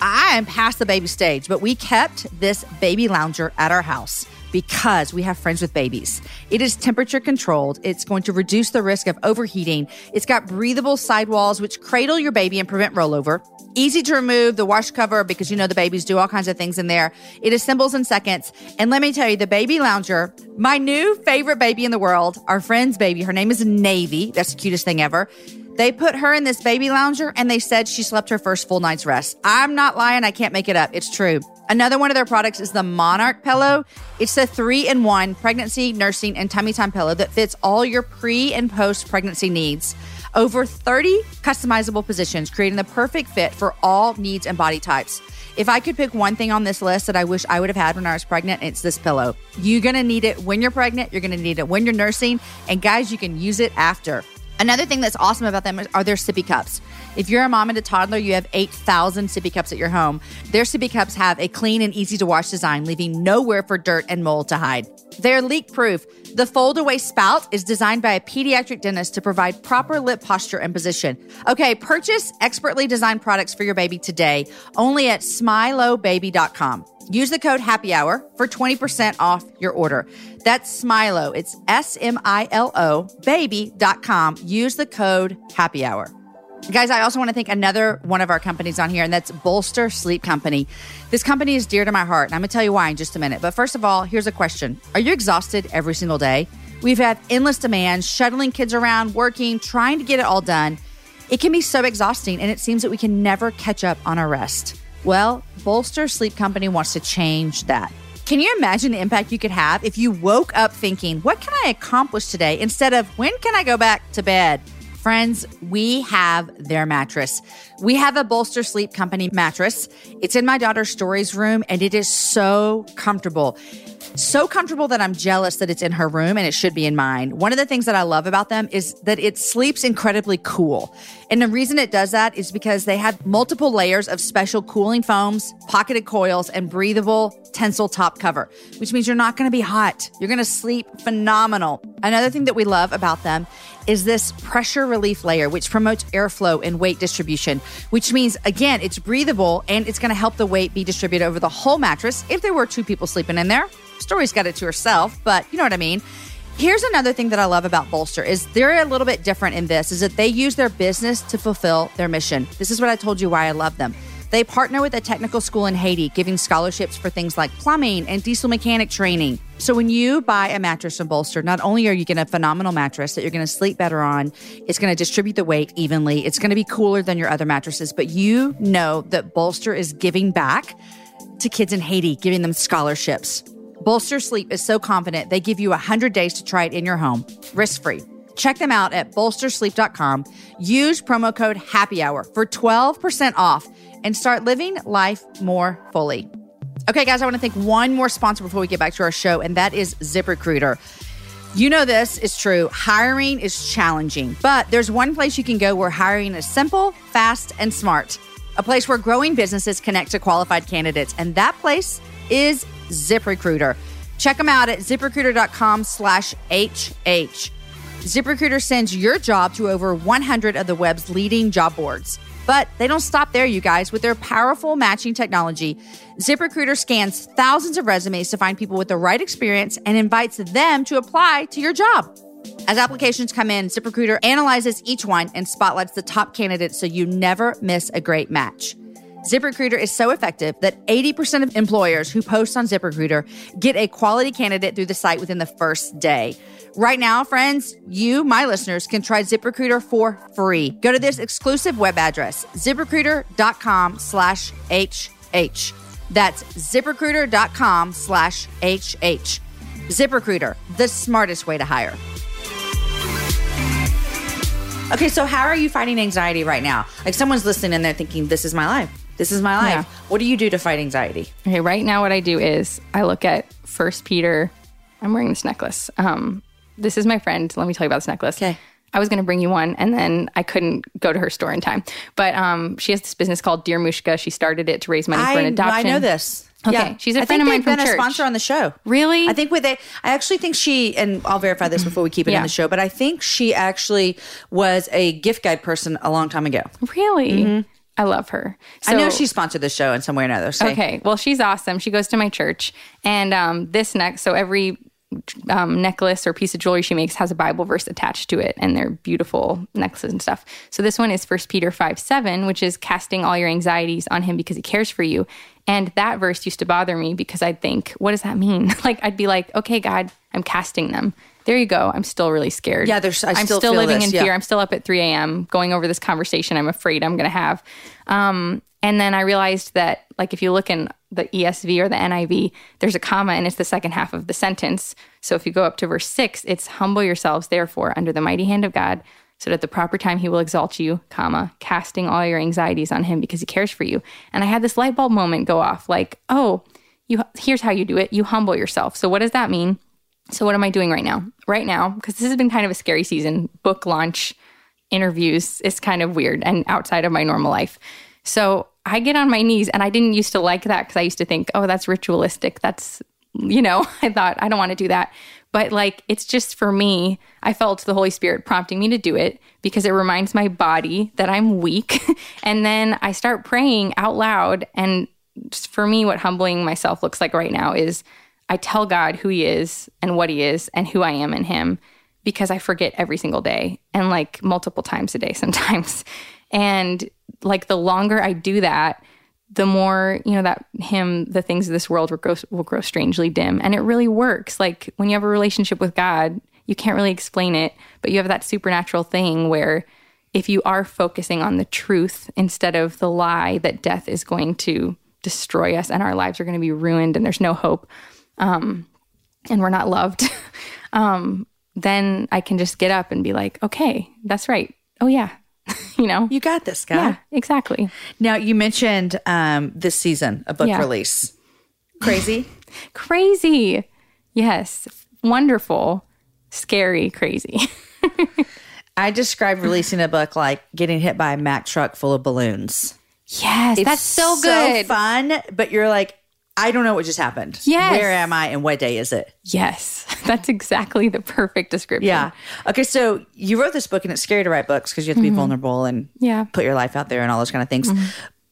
I am past the baby stage, but we kept this baby lounger at our house because we have friends with babies. It is temperature controlled. It's going to reduce the risk of overheating. It's got breathable sidewalls, which cradle your baby and prevent rollover. Easy to remove the wash cover because you know the babies do all kinds of things in there. It assembles in seconds. And let me tell you, the baby lounger, my new favorite baby in the world, our friend's baby, her name is Navy. That's the cutest thing ever. They put her in this baby lounger and they said she slept her first full night's rest. I'm not lying. I can't make it up. It's true. Another one of their products is the Monarch Pillow. It's a three in one pregnancy, nursing, and tummy time pillow that fits all your pre and post pregnancy needs. Over 30 customizable positions, creating the perfect fit for all needs and body types. If I could pick one thing on this list that I wish I would have had when I was pregnant, it's this pillow. You're gonna need it when you're pregnant, you're gonna need it when you're nursing, and guys, you can use it after. Another thing that's awesome about them are their sippy cups. If you're a mom and a toddler, you have 8,000 sippy cups at your home. Their sippy cups have a clean and easy to wash design, leaving nowhere for dirt and mold to hide. They're leak proof. The fold away spout is designed by a pediatric dentist to provide proper lip posture and position. Okay, purchase expertly designed products for your baby today only at smilobaby.com. Use the code happy hour for 20% off your order. That's Smilo. It's S M I L O baby.com. Use the code happy hour. Guys, I also want to thank another one of our companies on here, and that's Bolster Sleep Company. This company is dear to my heart, and I'm going to tell you why in just a minute. But first of all, here's a question Are you exhausted every single day? We've had endless demands, shuttling kids around, working, trying to get it all done. It can be so exhausting, and it seems that we can never catch up on our rest. Well, Bolster Sleep Company wants to change that. Can you imagine the impact you could have if you woke up thinking, What can I accomplish today? instead of, When can I go back to bed? Friends, we have their mattress. We have a Bolster Sleep Company mattress. It's in my daughter's Story's room and it is so comfortable. So comfortable that I'm jealous that it's in her room and it should be in mine. One of the things that I love about them is that it sleeps incredibly cool. And the reason it does that is because they have multiple layers of special cooling foams, pocketed coils, and breathable tensile top cover, which means you're not going to be hot. You're going to sleep phenomenal. Another thing that we love about them is this pressure relief layer, which promotes airflow and weight distribution, which means, again, it's breathable and it's going to help the weight be distributed over the whole mattress if there were two people sleeping in there. Story's got it to herself, but you know what I mean. Here's another thing that I love about Bolster is they're a little bit different in this is that they use their business to fulfill their mission. This is what I told you why I love them. They partner with a technical school in Haiti, giving scholarships for things like plumbing and diesel mechanic training. So when you buy a mattress from Bolster, not only are you getting a phenomenal mattress that you're going to sleep better on, it's going to distribute the weight evenly, it's going to be cooler than your other mattresses, but you know that Bolster is giving back to kids in Haiti, giving them scholarships. Bolster Sleep is so confident they give you 100 days to try it in your home, risk free. Check them out at bolstersleep.com. Use promo code happy hour for 12% off and start living life more fully. Okay, guys, I want to thank one more sponsor before we get back to our show, and that is ZipRecruiter. You know this is true. Hiring is challenging, but there's one place you can go where hiring is simple, fast, and smart. A place where growing businesses connect to qualified candidates, and that place is ZipRecruiter. Check them out at ziprecruiter.com slash HH. ZipRecruiter sends your job to over 100 of the web's leading job boards. But they don't stop there, you guys. With their powerful matching technology, ZipRecruiter scans thousands of resumes to find people with the right experience and invites them to apply to your job. As applications come in, ZipRecruiter analyzes each one and spotlights the top candidates so you never miss a great match. ZipRecruiter is so effective that 80% of employers who post on ZipRecruiter get a quality candidate through the site within the first day. Right now, friends, you, my listeners, can try ZipRecruiter for free. Go to this exclusive web address, ziprecruiter.com slash HH. That's ziprecruiter.com slash HH. ZipRecruiter, the smartest way to hire. Okay, so how are you fighting anxiety right now? Like someone's listening and they're thinking, this is my life. This is my life. Yeah. What do you do to fight anxiety? Okay, right now what I do is I look at First Peter. I'm wearing this necklace. Um, this is my friend. Let me tell you about this necklace. Okay. I was going to bring you one, and then I couldn't go to her store in time. But um, she has this business called Dear Mushka. She started it to raise money for an I, adoption. I know this. Okay, she's a I friend of mine from been a sponsor on the show. Really? I think with it, I actually think she, and I'll verify this before we keep it in the show, but I think she actually was a gift guide person a long time ago. Really? I love her. Mm-hmm. I know she sponsored the show in some way or another. So. Okay. Well, she's awesome. She goes to my church, and um, this neck. So every um, necklace or piece of jewelry she makes has a Bible verse attached to it, and they're beautiful necklaces and stuff. So this one is First Peter five seven, which is casting all your anxieties on Him because He cares for you. And that verse used to bother me because I'd think, what does that mean? *laughs* like I'd be like, okay, God, I'm casting them. There you go. I'm still really scared. Yeah, there's- I I'm still still living this, in yeah. fear. I'm still up at 3 a.m. going over this conversation I'm afraid I'm going to have. Um, and then I realized that, like, if you look in the ESV or the NIV, there's a comma and it's the second half of the sentence. So if you go up to verse six, it's humble yourselves, therefore, under the mighty hand of God, so that at the proper time he will exalt you, comma, casting all your anxieties on him because he cares for you. And I had this light bulb moment go off like, oh, you here's how you do it. You humble yourself. So what does that mean? So what am I doing right now? Right now, because this has been kind of a scary season, book launch, interviews is kind of weird and outside of my normal life. So I get on my knees and I didn't used to like that because I used to think, oh, that's ritualistic. That's, you know, *laughs* I thought I don't want to do that. But like, it's just for me, I felt the Holy Spirit prompting me to do it because it reminds my body that I'm weak. *laughs* and then I start praying out loud. And for me, what humbling myself looks like right now is I tell God who He is and what He is and who I am in Him because I forget every single day and like multiple times a day *laughs* sometimes. And like the longer I do that, the more you know that him the things of this world will grow, will grow strangely dim and it really works like when you have a relationship with god you can't really explain it but you have that supernatural thing where if you are focusing on the truth instead of the lie that death is going to destroy us and our lives are going to be ruined and there's no hope um, and we're not loved *laughs* um, then i can just get up and be like okay that's right oh yeah *laughs* you know You got this, guy. yeah exactly Now, you mentioned um, this season, a book Yeah. release. Crazy. *laughs* crazy yes wonderful scary crazy I describe releasing a book like getting hit by a Mack truck full of balloons. yes that's so good fun, but you're like, I don't know what just happened. Yes. Where am I and what day is it? yes *laughs* that's exactly the perfect description Yeah. Okay. So you wrote this book and it's scary to write books because you have to be mm-hmm. vulnerable and Yeah. put your life out there and all those kind of things. Mm-hmm.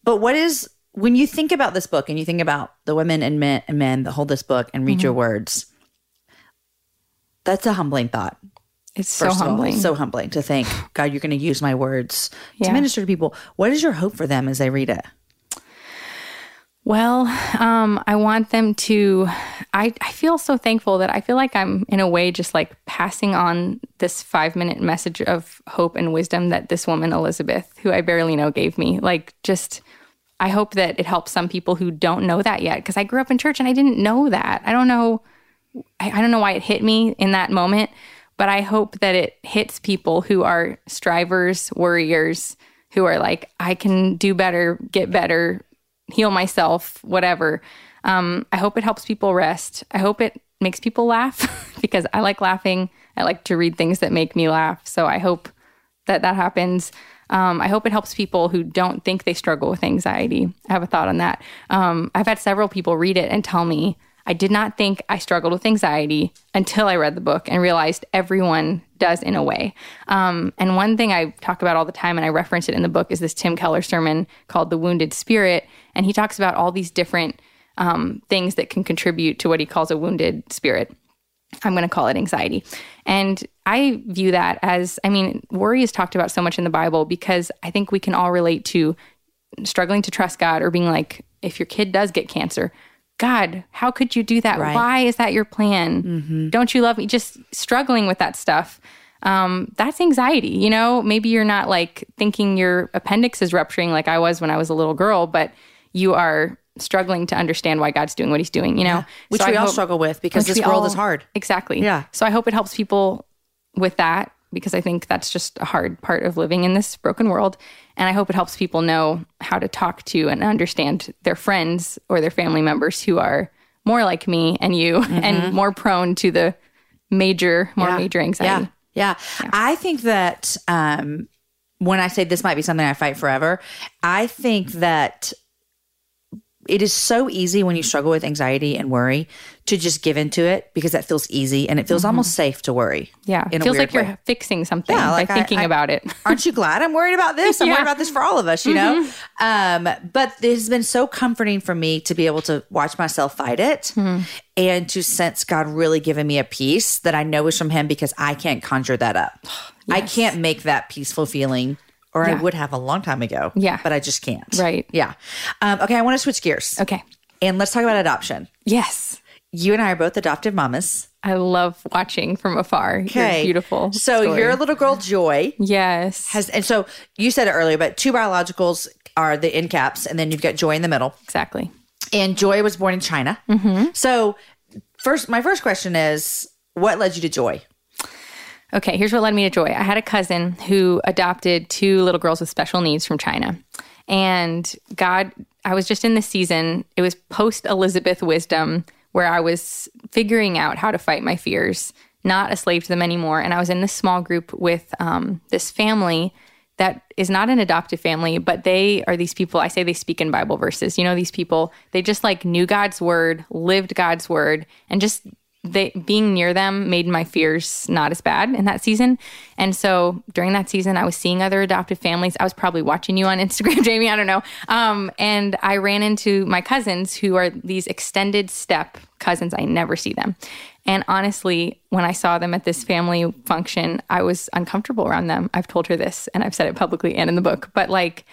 But what is, when you think about this book and you think about the women and men, and men that hold this book and read your mm-hmm. words, that's a humbling thought. it's so of all, humbling so humbling to think, *sighs* God, you're going to use my words to minister to people. What is your hope for them as they read it? Well, um, I want them to. I, I feel so thankful that I feel like I'm, in a way, just like passing on this five minute message of hope and wisdom that this woman, Elizabeth, who I barely know, gave me. Like, just, I hope that it helps some people who don't know that yet. Cause I grew up in church and I didn't know that. I don't know. I, I don't know why it hit me in that moment, but I hope that it hits people who are strivers, worriers, who are like, I can do better, get better, heal myself, whatever. Um, I hope it helps people rest. I hope it makes people laugh *laughs* because I like laughing. I like to read things that make me laugh. So I hope that that happens. Um, I hope it helps people who don't think they struggle with anxiety. I have a thought on that. Um, I've had several people read it and tell me, I did not think I struggled with anxiety until I read the book and realized everyone does in a way. Um, and one thing I talk about all the time, and I reference it in the book, is this Tim Keller sermon called The Wounded Spirit. And he talks about all these different um, things that can contribute to what he calls a wounded spirit. I'm going to call it anxiety. And I view that as, I mean, worry is talked about so much in the Bible because I think we can all relate to struggling to trust God or being like, if your kid does get cancer, God, how could you do that? Why is that your plan? Don't you love me? Just struggling with that stuff. Um, that's anxiety. You know, maybe you're not like thinking your appendix is rupturing like I was when I was a little girl, but you are struggling to understand why God's doing what he's doing, you know? Which So I we all hope- struggle with because this world all- is hard. Exactly. Yeah. So I hope it helps people with that because I think that's just a hard part of living in this broken world. And I hope it helps people know how to talk to and understand their friends or their family members who are more like me and you *laughs* and more prone to the major, more Mm-hmm. Yeah. major anxiety. Yeah. yeah. I think that um, when I say this might be something I fight forever, I think that it is so easy when you struggle with anxiety and worry to just give into it because that feels easy and it feels mm-hmm. almost safe to worry. Yeah. It Feels like you're way. fixing something Yeah, by I- thinking I- about it. *laughs* Aren't you glad I'm worried about this? I'm Yeah. worried about this for all of us, you know? Mm-hmm. Um, but it has been so comforting for me to be able to watch myself fight it mm-hmm. and to sense God really giving me a peace that I know is from Him because I can't conjure that up. *sighs* I can't make that peaceful feeling, or I would have a long time ago. Yeah. But I just can't. Right. Yeah. Um, okay, I want to switch gears. Okay. And let's talk about adoption. Yes. You and I are both adoptive mamas. I love watching from afar. Your Okay. beautiful. So story. your little girl, Joy, Yes. has, and so you said it earlier, but two biologicals are the end caps, and then you've got Joy in the middle. exactly. And Joy was born in China. Mm-hmm. So, first, my first question is, what led you to Joy? Okay, here's what led me to joy. I had a cousin who adopted two little girls with special needs from China. And God, I was just in the season, it was post Elizabeth wisdom, where I was figuring out how to fight my fears, not a slave to them anymore. And I was in this small group with um, this family that is not an adoptive family, but they are these people. I say they speak in Bible verses. You know, these people, they just like knew God's word, lived God's word, and just they being near them made my fears not as bad in that season. And so during that season, I was seeing other adoptive families. I was probably watching you on *laughs* Instagram, Jamie. I don't know. Um, and I ran into my cousins who are these extended step cousins. I never see them. And honestly, when I saw them at this family function, I was uncomfortable around them. I've told her this and I've said it publicly and in the book, but like,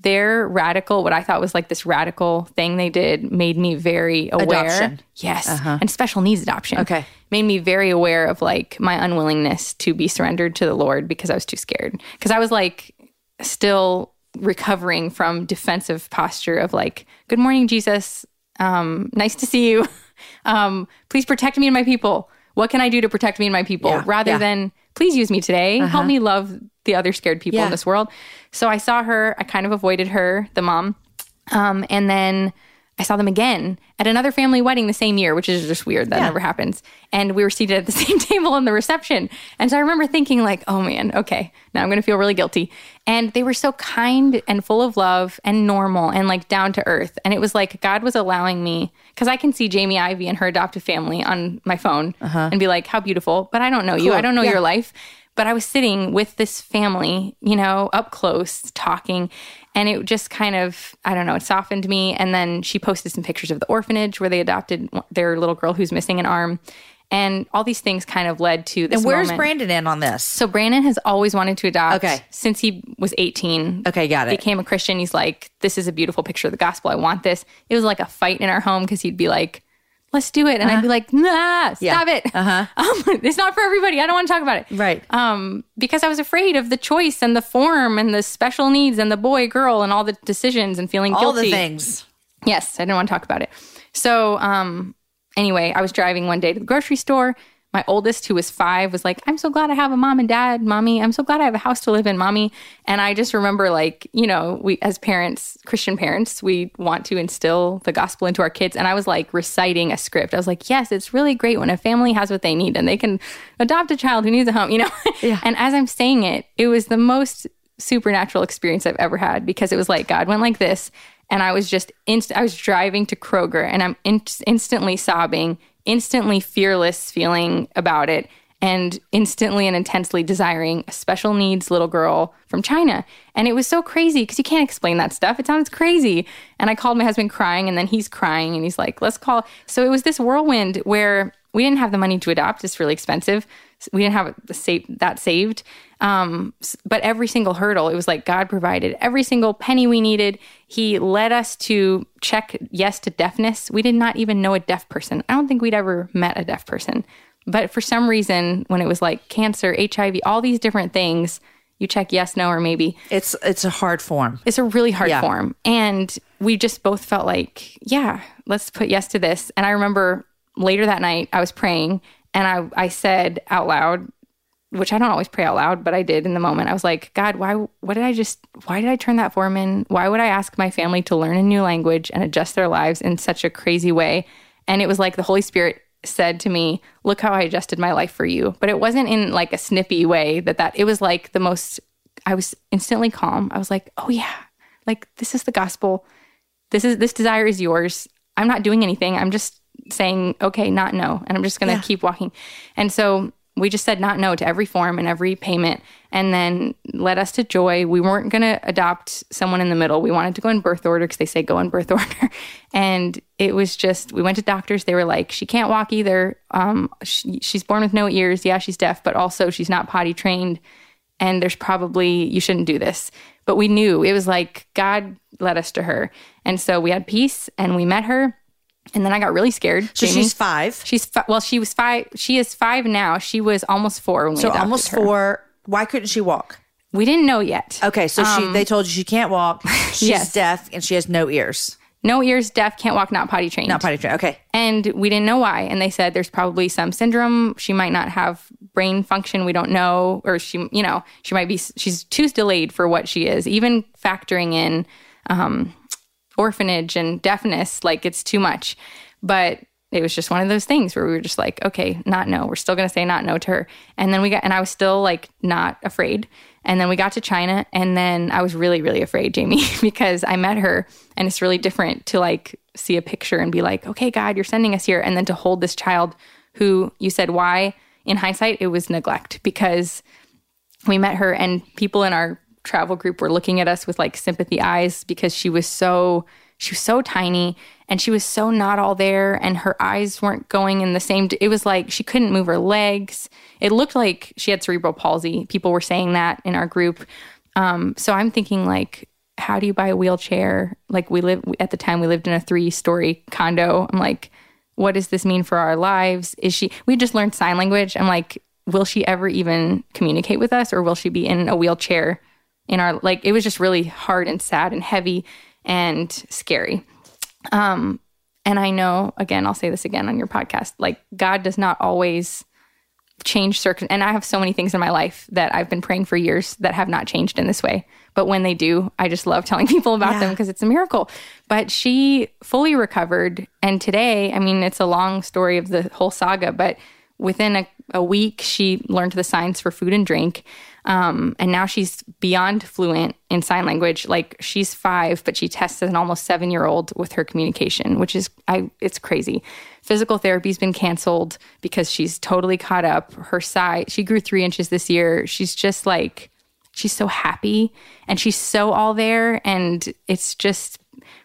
their radical, what I thought was like this radical thing they did, made me very aware. Adoption. Yes, and special needs adoption. Okay. made me very aware of like my unwillingness to be surrendered to the Lord because I was too scared. Because I was like still recovering from defensive posture of like, "Good morning, Jesus. Um, nice to see you. *laughs* um, please protect me and my people. What can I do to protect me and my people?" Yeah, Rather yeah. Uh-huh. than please use me today. Help me love the other scared people Yeah. in this world. So I saw her. I kind of avoided her, the mom. Um, and then I saw them again at another family wedding the same year, which is just weird. That never happens. And we were seated at the *laughs* same table in the reception. And so I remember thinking, like, oh man, okay, now I'm going to feel really guilty. And they were so kind and full of love and normal and like down to earth. And it was like God was allowing me, because I can see Jamie Ivey and her adoptive family on my phone uh-huh. and be like, how beautiful. But I don't know you. I don't know your life. But I was sitting with this family, you know, up close talking. And it just kind of, I don't know, it softened me. And then she posted some pictures of the orphanage where they adopted their little girl who's missing an arm. And all these things kind of led to this. And where's moment. Brandon in on this? So Brandon has always wanted to adopt. Okay. Since he was 18. Okay, got it. Became a Christian. He's like, this is a beautiful picture of the gospel. I want this. It was like a fight in our home because he'd be like, let's do it. And I'd be like, nah, stop it. Uh-huh. *laughs* Um, it's not for everybody. I don't want to talk about it. Right. Um, because I was afraid of the choice and the form and the special needs and the boy, girl, and all the decisions and feeling All guilty. the things. Yes, I didn't want to talk about it. So, um, anyway, I was driving one day to the grocery store. My oldest, who was five, was like, I'm so glad I have a mom and dad, mommy. I'm so glad I have a house to live in, mommy. And I just remember, like, you know, we, as parents, Christian parents, we want to instill the gospel into our kids. And I was like reciting a script. I was like, yes, it's really great when a family has what they need and they can adopt a child who needs a home, you know? *laughs* and as I'm saying it, it was the most supernatural experience I've ever had because it was like God went like this, and I was just inst- I was driving to Kroger, and I'm in- instantly sobbing, instantly fearless feeling about it, and instantly and intensely desiring a special needs little girl from China. And it was so crazy because you can't explain that stuff. It sounds crazy. And I called my husband crying, and then he's crying, and he's like, "Let's call." So it was this whirlwind where we didn't have the money to adopt. It's really expensive. We didn't have sa- that saved. Um, but every single hurdle, it was like God provided every single penny we needed. He led us to check yes to deafness. We did not even know a deaf person. I don't think we'd ever met a deaf person. But for some reason, when it was like cancer, HIV, all these different things, you check yes, no, or maybe. It's it's a hard form. It's a really hard Yeah. form. And we just both felt like, yeah, let's put yes to this. And I remember later that night, I was praying and I, I said out loud, which I don't always pray out loud, but I did in the moment. I was like, God, why, what did I just, why did I turn that form in? Why would I ask my family to learn a new language and adjust their lives in such a crazy way? And it was like the Holy Spirit said to me, look how I adjusted my life for you. But it wasn't in like a snippy way that that, it was like the most, I was instantly calm. I was like, oh yeah, like this is the gospel. This is, this desire is yours. I'm not doing anything. I'm just saying, okay, not no. And I'm just going to Yeah. keep walking. And so we just said not no to every form and every payment and then led us to joy. We weren't going to adopt someone in the middle. We wanted to go in birth order because they say go in birth *laughs* order. And it was just, we went to doctors. They were like, she can't walk either. Um, she, she's born with no ears. Yeah, she's deaf, but also she's not potty trained. And there's probably, you shouldn't do this. But we knew it was like God led us to her. And so we had peace and we met her. And then I got really scared. So Jamie. she's five. She's fi- well, she was five. She is five now. She was almost four when we So almost her. four. Why couldn't she walk? We didn't know yet. Okay, so she they told you she can't walk. *laughs* She's Um, Yes. deaf and she has no ears. No ears, deaf, can't walk, not potty trained. Not potty trained. Okay. and we didn't know why. And they said there's probably some syndrome. She might not have brain function. We don't know, or she, you know, she might be, she's too delayed for what she is. Even factoring in um, orphanage and deafness, like it's too much. But it was just one of those things where we were just like, okay, not no. We're still going to say not no to her. And then we got, and I was still like not afraid. And then we got to China, and then I was really, really afraid, Jamie, *laughs* because I met her, and it's really different to like see a picture and be like, okay, God, you're sending us here. And then to hold this child who you said, why? In hindsight, it was neglect because we met her, and people in our travel group were looking at us with like sympathy eyes because she was so she was so tiny and she was so not all there and her eyes weren't going in the same it was like she couldn't move her legs. It looked like she had cerebral palsy. People were saying that in our group. Um, so i'm thinking like how do you buy a wheelchair? Like we live at the time we lived in a three story condo. I'm like what does this mean for our lives? Is she we just learned sign language. I'm like will she ever even communicate with us or will she be in a wheelchair in our like it was just really hard and sad and heavy and scary. Um, and I know, again, I'll say this again on your podcast like, God does not always change circum and I have so many things in my life that I've been praying for years that have not changed in this way. But when they do, I just love telling *laughs* people about yeah. them because it's a miracle. But she fully recovered and today, I mean, it's a long story of the whole saga, but within a, a week she learned the signs for food and drink um, and now she's beyond fluent in sign language. Like she's five, but she tests as an almost seven year old with her communication, which is I it's crazy. Physical therapy's been canceled because she's totally caught up. Her size, she grew three inches this year. She's just like she's so happy and she's so all there, and it's just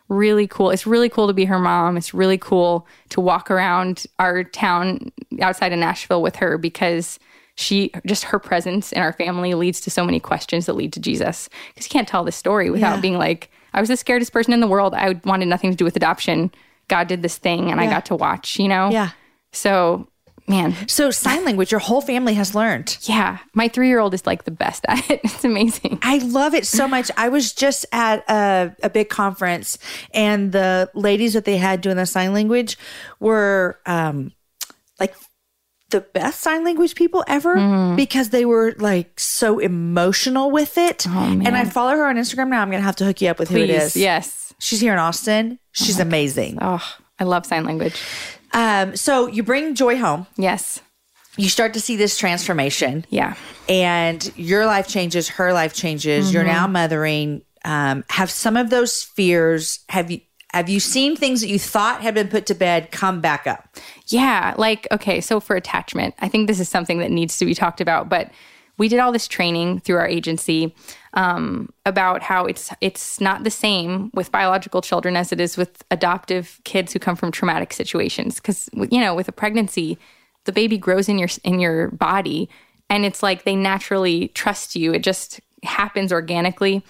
really cool. It's really cool to be her mom. It's really cool to walk around our town outside of Nashville with her because she just her presence in our family leads to so many questions that lead to Jesus. Because you can't tell this story without yeah. being like, I was the scariest person in the world. I wanted nothing to do with adoption. God did this thing and yeah. I got to watch, you know? Yeah. So man. So sign language, your whole family has learned. Yeah. My three year old is like the best at it. *laughs* It's amazing. I love it so much. I was just at a, a big conference and the ladies that they had doing the sign language were um like the best sign language people ever mm. because they were like so emotional with it. Oh, and I follow her on Instagram now. I'm going to have to hook you up with Please, who it is. Yes. She's here in Austin. She's oh amazing. Oh, I love sign language. Um, so you bring Joy home. Yes. You start to see this transformation. Yeah. And your life changes, her life changes. Mm-hmm. You're now mothering. Um, have some of those fears, have you have you seen things that you thought had been put to bed come back up? Yeah, like okay, so for attachment, I think this is something that needs to be talked about, but we did all this training through our agency um, about how it's it's not the same with biological children as it is with adoptive kids who come from traumatic situations. Because you know with a pregnancy the baby grows in your in your body and it's like they naturally trust you. It just happens organically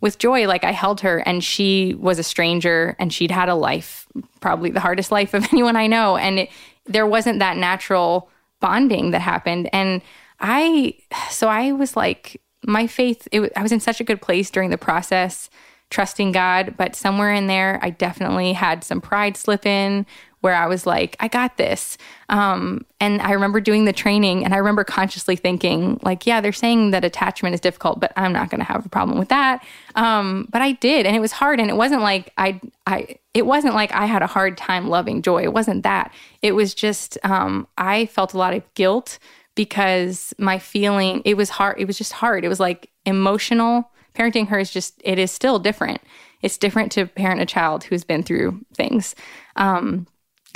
with Joy, like I held her and she was a stranger and she'd had a life, probably the hardest life of *laughs* anyone I know. And it, there wasn't that natural bonding that happened. And I, so I was like, my faith, it, I was in such a good place during the process, trusting God. But somewhere in there, I definitely had some pride slip in where I was like, I got this. Um, and I remember doing the training and I remember consciously thinking, like, yeah, they're saying that attachment is difficult, but I'm not going to have a problem with that. Um, but I did, and it was hard. And it wasn't like I, I, it wasn't like I had a hard time loving joy. It wasn't that. It was just, um, I felt a lot of guilt because my feeling, it was hard. It was just hard. It was like emotional. Parenting her is just, it is still different. It's different to parent a child who's been through things. Um,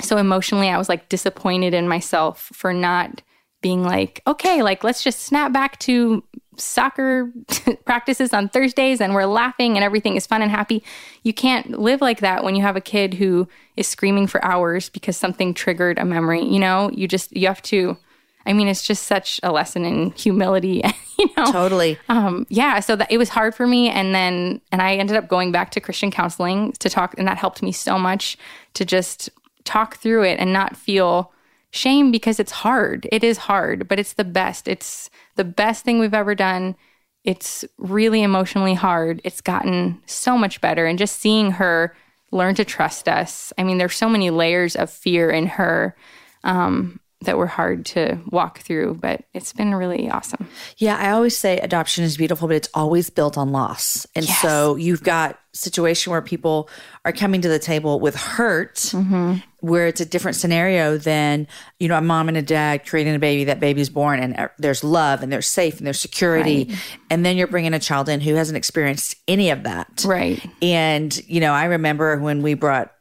so emotionally i was like disappointed in myself for not being like okay like let's just snap back to soccer *laughs* practices on thursdays and we're laughing and everything is fun and happy. You can't live like that when you have a kid who is screaming for hours because something triggered a memory you know? You just you have to i mean it's just such a lesson in humility *laughs* you know? Totally. Um yeah so that it was hard for me and then and i ended up going back to christian counseling to talk and that helped me so much to just talk through it and not feel shame because it's hard. It is hard, but it's the best. It's the best thing we've ever done. It's really emotionally hard. It's gotten so much better. And just seeing her learn to trust us. I mean, there's so many layers of fear in her. Um, that were hard to walk through, but it's been really awesome. Yeah, I always say adoption is beautiful, but it's always built on loss. And Yes. so you've got situation where people are coming to the table with hurt, Mm-hmm. Where it's a different scenario than you know a mom and a dad creating a baby. That baby's born, and uh, there's love, and there's safe, and there's security. And then you're bringing a child in who hasn't experienced any of that. Right. And you know, I remember when we brought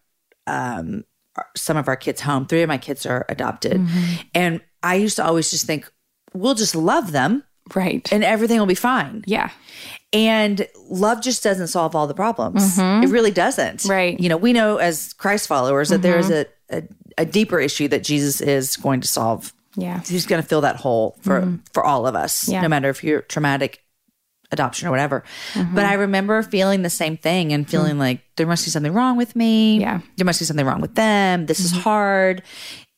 um, some of our kids home. Three of my kids are adopted, Mm-hmm. and I used to always just think, we'll just love them Right. and everything will be fine. yeah. And love just doesn't solve all the problems. It really doesn't. Mm-hmm. Right. Mm-hmm. You know, we know as Christ followers that there is a, a, a deeper issue that Jesus is going to solve. Yeah. He's going to fill that hole for for all of us, Yeah. no matter if you're traumatic adoption or whatever. But I remember feeling the same thing and feeling like there must be something wrong with me. Yeah. There must be something wrong with them. This is hard.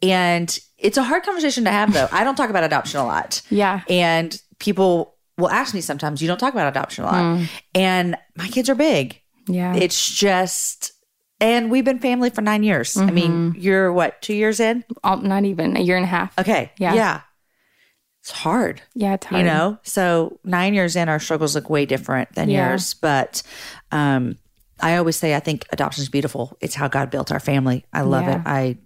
And it's a hard conversation to have though. I don't talk about adoption a lot. Yeah. And people will ask me sometimes, you don't talk about adoption a lot. And my kids are big. Yeah. It's just, and we've been family for nine years. I mean, you're what, two years in? All, not even a year and a half. Okay. Yeah. Yeah. It's hard, Yeah. It's hard. you know? So nine years in, our struggles look way different than Yeah. yours. But um, I always say, I think adoption is beautiful. It's how God built our family. I love Yeah. it. I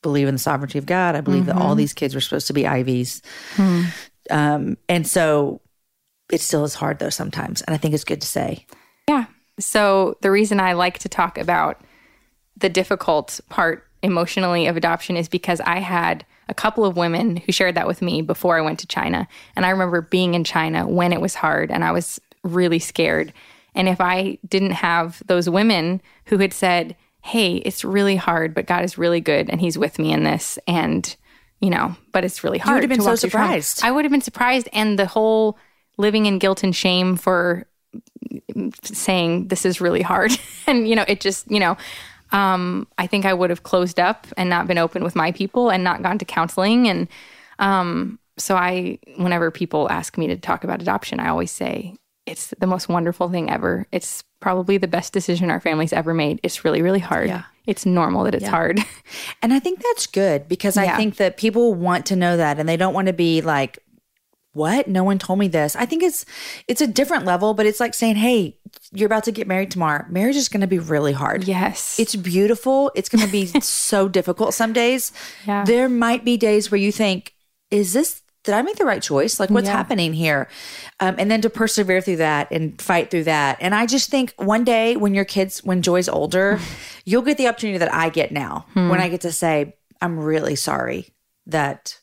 believe in the sovereignty of God. I believe that all these kids were supposed to be Iveys. Um, and so it still is hard though sometimes. And I think it's good to say. Yeah. So the reason I like to talk about the difficult part emotionally of adoption is because I had a couple of women who shared that with me before I went to China. And I remember being in China when it was hard and I was really scared. And if I didn't have those women who had said, Hey, it's really hard, but God is really good and He's with me in this. And, you know, but it's really hard. would have been so walk through trauma." surprised. I would have been surprised. And the whole living in guilt and shame for saying this is really hard. *laughs* And you know it just you know um i think i would have closed up and not been open with my people and not gone to counseling. And um so i whenever people ask me to talk about adoption i always say it's the most wonderful thing ever. It's probably the best decision our family's ever made. It's really really hard. Yeah. it's normal that it's hard. *laughs* And I think that's good because I think that people want to know that and they don't want to be like, what? No one told me this. I think it's it's a different level, but it's like saying, Hey, you're about to get married tomorrow. Marriage is gonna be really hard. yes It's beautiful. It's gonna be *laughs* so difficult some days. Yeah. There might be days where you think, is this did I make the right choice? Like, what's Yeah. happening here? Um, and then to persevere through that and fight through that. And I just think one day when your kids, when Joy's older, *sighs* you'll get the opportunity that I get now Hmm. when I get to say, I'm really sorry that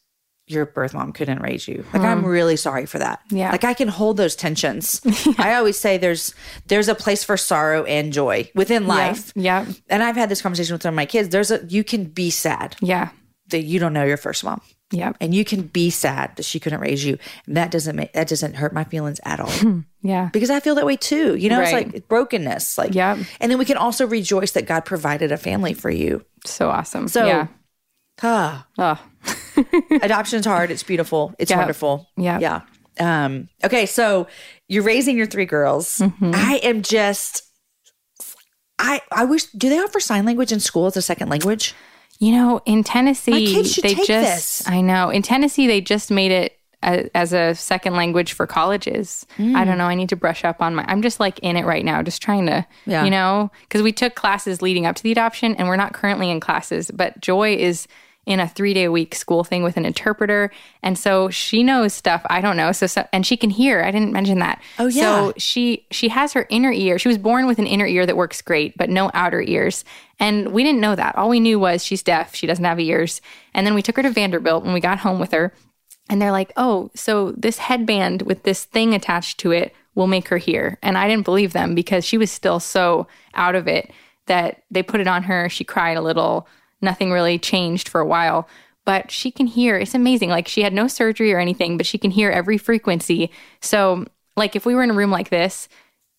your birth mom couldn't raise you. Like I'm really sorry for that. Hmm. Yeah. Like I can hold those tensions. *laughs* I always say there's there's a place for sorrow and joy within life. yeah And I've had this conversation with some of my kids. There's a you can be sad yeah that you don't know your first mom yeah and you can be sad that she couldn't raise you and that doesn't make that doesn't hurt my feelings at all yeah because i feel that way too you know Right. it's like brokenness like yeah. and then we can also rejoice that god provided a family for you so awesome so yeah ah, oh *laughs* *laughs* adoption's hard it's beautiful it's Yep. wonderful Yeah. yeah um okay so you're raising your three girls Mm-hmm. i am just i i wish do they offer sign language in school as a second language You know, in Tennessee, they just, this. I know, in Tennessee, they just made it as a second language for colleges. I don't know. I need to brush up on my, I'm just like in it right now, just trying to, Yeah. you know, because we took classes leading up to the adoption and we're not currently in classes, but Joy is in a three day a week school thing with an interpreter. And so she knows stuff I don't know. So, so, and she can hear. I didn't mention that. Oh, yeah. So she she has her inner ear. She was born with an inner ear that works great, but no outer ears. And we didn't know that. All we knew was she's deaf. She doesn't have ears. And then we took her to Vanderbilt when we got home with her. And they're like, "Oh, so this headband with this thing attached to it will make her hear." And I didn't believe them because she was still so out of it that they put it on her. She cried a little. Nothing really changed for a while, but she can hear. It's amazing. Like she had no surgery or anything, but she can hear every frequency. So, like if we were in a room like this,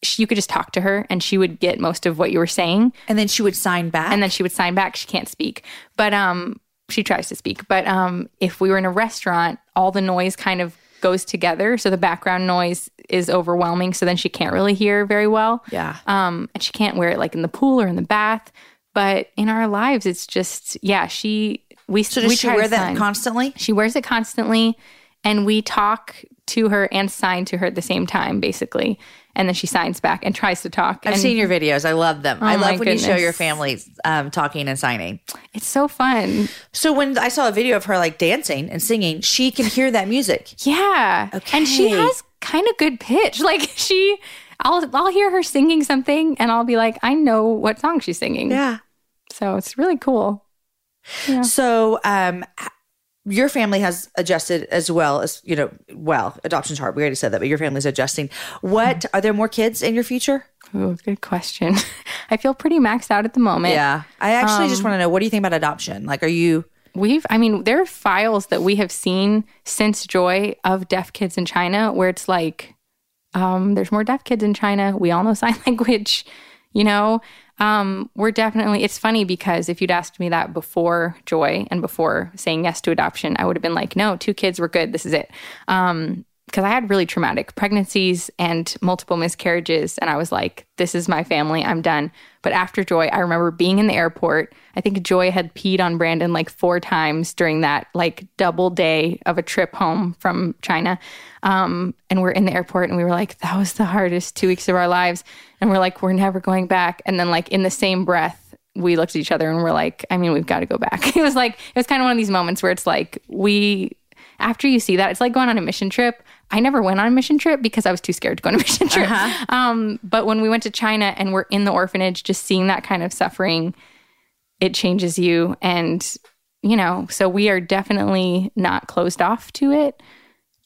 she, you could just talk to her and she would get most of what you were saying. And then she would sign back? And then she would sign back. She can't speak. But um she tries to speak. But um if we were in a restaurant all the noise kind of goes together. So the background noise is overwhelming. So then she can't really hear very well. Yeah. Um and she can't wear it like in the pool or in the bath but in our lives it's just yeah she we So does we she wear that constantly? She wears it constantly, and we talk to her and sign to her at the same time, basically. And then she signs back and tries to talk. I've and seen your videos. I love them. I Oh my love when you show your family um, talking and signing. It's so fun. So when I saw a video of her like dancing and singing, she can hear that music. Yeah. And she has kind of good pitch. *laughs* Like she I'll I'll hear her singing something and I'll be like, I know what song she's singing. Yeah. So it's really cool. So um, your family has adjusted as well as you know. Well, adoption's hard. We already said that, but your family's adjusting. What are there more kids in your future? Ooh, good question. *laughs* I feel pretty maxed out at the moment. Yeah, I actually just want to know what do you think about adoption? Like, are you? We've, I mean, there are files that we have seen since Joy of deaf kids in China where it's like, um, there's more deaf kids in China. We all know *laughs* sign language, you know? Um, we're definitely, it's funny because if you'd asked me that before Joy and before saying yes to adoption, I would have been like, no, two kids, we're good. This is it. Um, because I had really traumatic pregnancies and multiple miscarriages. And I was like, this is my family. I'm done. But after Joy, I remember being in the airport. I think Joy had peed on Brandon like four times during that like double day of a trip home from China. Um, and we're in the airport and we were like, that was the hardest two weeks of our lives. And we're like, we're never going back. And then, like, in the same breath, we looked at each other and we're like, I mean, we've got to go back. *laughs* It was like, it was kind of one of these moments where it's like, we, after you see that, it's like going on a mission trip. I never went on a mission trip because I was too scared to go on a *laughs* mission trip. Um, but when we went to China and we're in the orphanage, just seeing that kind of suffering, it changes you. And, you know, so we are definitely not closed off to it,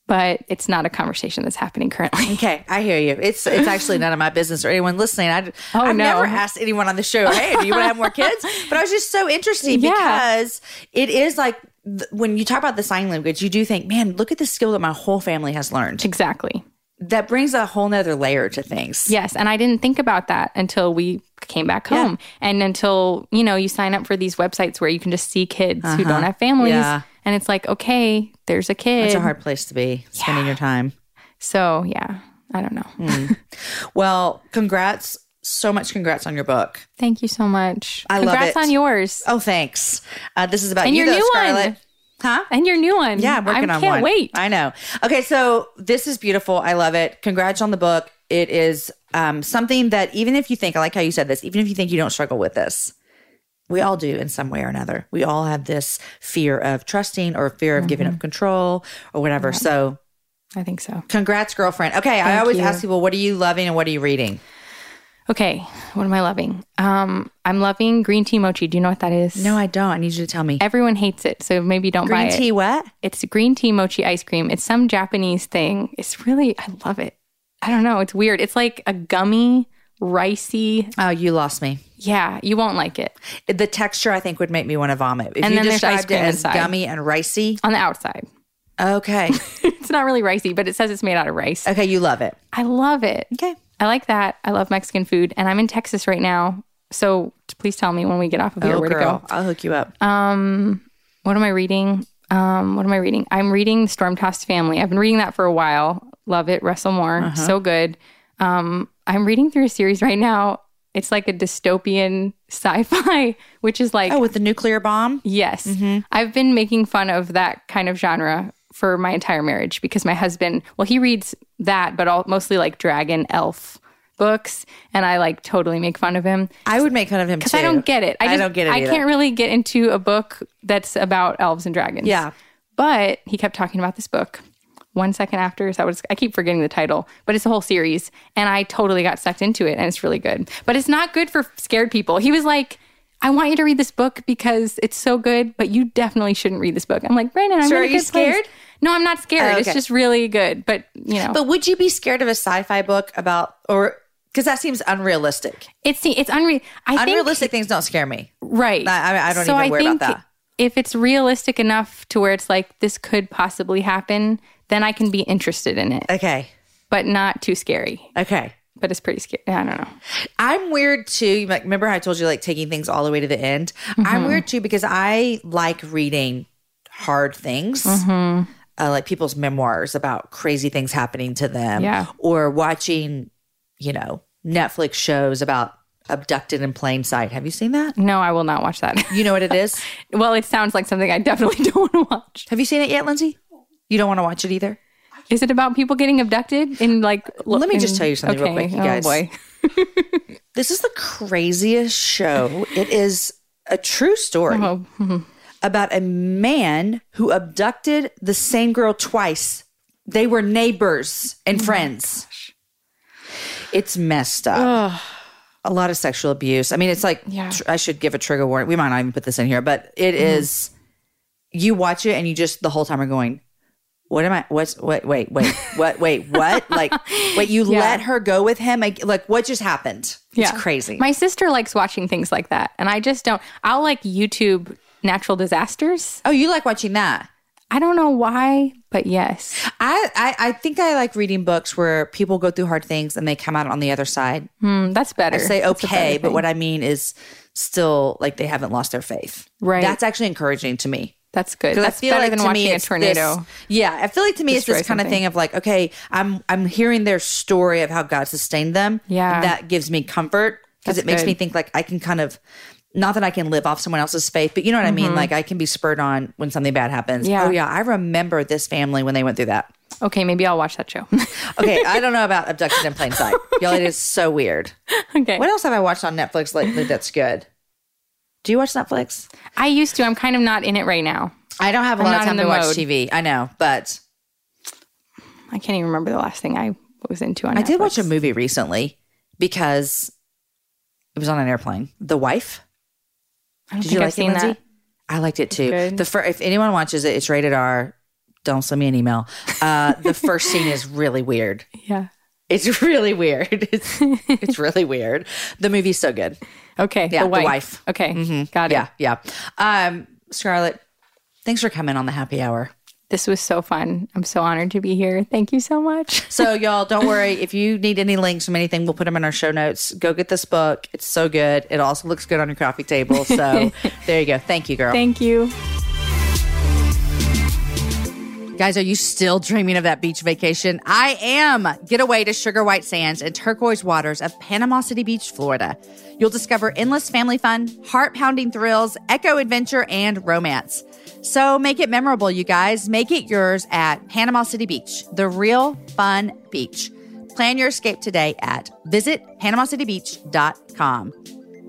but it's not a conversation that's happening currently. *laughs* Okay, I hear you. It's it's actually none of my business or anyone listening. I, Oh, I've no. never asked anyone on the show, "Hey, do you want to have more kids?" *laughs* But I was just so interested Yeah. because it is like th- when you talk about the sign language, you do think, "Man, look at the skill that my whole family has learned." Exactly. That brings a whole nother layer to things. Yes. And I didn't think about that until we came back home and until, you know, you sign up for these websites where you can just see kids who don't have families. Yeah. And it's like, okay, there's a kid. It's a hard place to be spending your time. so, yeah, I don't know. Hmm. *laughs* Well, congrats. So much congrats on your book. Thank you so much. I love it. Congrats on yours Oh, thanks. Uh, this is about And you, your though, new one. Huh? and your new one. Yeah, I'm working I on can't one. wait. I know. Okay, so this is beautiful. I love it. Congrats on the book. It is um, something that even if you think, I like how you said this, even if you think you don't struggle with this, we all do in some way or another. We all have this fear of trusting or fear of giving Mm-hmm. up control or whatever. So, I think so. congrats, girlfriend. Okay, I always you. ask people, what are you loving and what are you reading? Okay, what am I loving? Um, I'm loving green tea mochi. Do you know what that is? No, I don't. I need you to tell me. Everyone hates it, so maybe don't buy Green tea, what? It's green tea mochi ice cream. It's some Japanese thing. It's really, I love it. I don't know. It's weird. It's like a gummy, ricey. Oh, you lost me. Yeah, you won't like it The texture, I think, would make me want to vomit. If And you then described it as inside. gummy and ricey, on the outside. okay. *laughs* it's not really ricey, but it says it's made out of rice. okay, you love it. I love it. Okay. I like that. I love Mexican food, and I'm in Texas right now. So please tell me when we get off of here Oh, where girl, to go. I'll hook you up. Um, what am I reading? Um, what am I reading? I'm reading Storm Tossed Family. I've been reading that for a while. Love it. Russell Moore, Uh-huh. so good. Um, I'm reading through a series right now. It's like a dystopian sci-fi, *laughs* which is like oh, with the nuclear bomb? Yes. Mm-hmm. I've been making fun of that kind of genre for my entire marriage because my husband, well, he reads that, but all, mostly like dragon elf books. And I like totally make fun of him I would make fun of him because. I don't get it. I, just, don't get it. I can't really get into a book that's about elves and dragons. Yeah. But he kept talking about this book. One second after, so what it's, I keep forgetting the title, but it's a whole series, and I totally got sucked into it, and it's really good. But it's not good for scared people. He was like, "I want you to read this book because it's so good, but you definitely shouldn't read this book." I'm like, Brandon, I'm So are you good place." No, I'm not scared. Oh, It's just really good. But you know, But would you be scared of a sci-fi book about or because that seems unrealistic? it's it's unreal. I think Unrealistic things don't scare me. Right. I- I- I don't so even I worry about think that. If it's realistic enough to where it's like this could possibly happen, then I can be interested in it, Okay. but not too scary. Okay. But it's pretty scary. I don't know. I'm weird too. Remember how I told you like taking things all the way to the end? Mm-hmm. I'm weird too because I like reading hard things. Mm-hmm. Uh, like people's memoirs about crazy things happening to them. Yeah. Or watching, you know, Netflix shows about Abducted in Plain Sight. Have you seen that? No, I will not watch that. *laughs* You know what it is? *laughs* well, it sounds like something I definitely *laughs* don't want to watch. Have you seen it yet, Lindsay? You don't want to watch it either? Is it about people getting abducted in like? Let me just tell you something real quick, you guys. Oh boy. This is the craziest show. It is a true story Oh, about a man who abducted the same girl twice. They were neighbors Oh and friends. It's messed up. A lot of sexual abuse. I mean, it's like Yeah. tr- I should give a trigger warning. We might not even put this in here, but it Mm-hmm. is. You watch it and you just the whole time are going, "What am I? What's wait wait wait what wait what *laughs* like wait you Yeah. let her go with him like, like what just happened? It's crazy. My sister likes watching things like that, and I just don't. I'll like YouTube natural disasters. oh, you like watching that? I don't know why, but yes. I, I I think I like reading books where people go through hard things and they come out on the other side. Hmm, that's better. I say That's okay, but what I mean is still like they haven't lost their faith. Right. That's actually encouraging to me. that's good. That's I feel better like than to watching me a tornado. this- yeah, I feel like to me it's this kind of thing of like, okay, I'm I'm hearing their story of how God sustained them. Yeah. that gives me comfort because it makes good. me think like I can kind of. Not that I can live off someone else's faith, but you know what I mean? Like I can be spurred on when something bad happens. Mm-hmm. Yeah. Oh yeah, I remember this family when they went through that. Okay, maybe I'll watch that show. *laughs* Okay, I don't know about abducted in plain sight. *laughs* Y'all, it is so weird. okay. What else have I watched on Netflix lately that's good? Do you watch Netflix? I used to. I'm kind of not in it right now. I don't have a I'm lot of time to watch mode. TV. I know, but I can't even remember the last thing I was into on I did watch a movie recently because it was on an airplane. The Wife. I don't Did think you I've like seen it, that. I liked it too. good. The fir- if anyone watches it, it's rated R. Don't send me an email. Uh, the first scene is really weird. Yeah. It's really weird. *laughs* It's it's really weird. The movie's so good. Okay. Yeah, the The wife. Wife. Okay. Got it. Yeah, yeah. Um, Scarlet, thanks for coming on the happy hour. This was so fun. I'm so honored to be here. Thank you so much. *laughs* So, y'all, don't worry. If you need any links from anything, we'll put them in our show notes. Go get this book. It's so good. It also looks good on your coffee table. So, *laughs* there you go. Thank you, girl. Thank you. Guys, are you still dreaming of that beach vacation? I am. Get away to Sugar White Sands and turquoise waters of Panama City Beach, Florida. You'll discover endless family fun, heart pounding thrills, eco adventure, and romance. So make it memorable, you guys. Make it yours at Panama City Beach, the real fun beach. Plan your escape today at visitpanamacitybeach.com.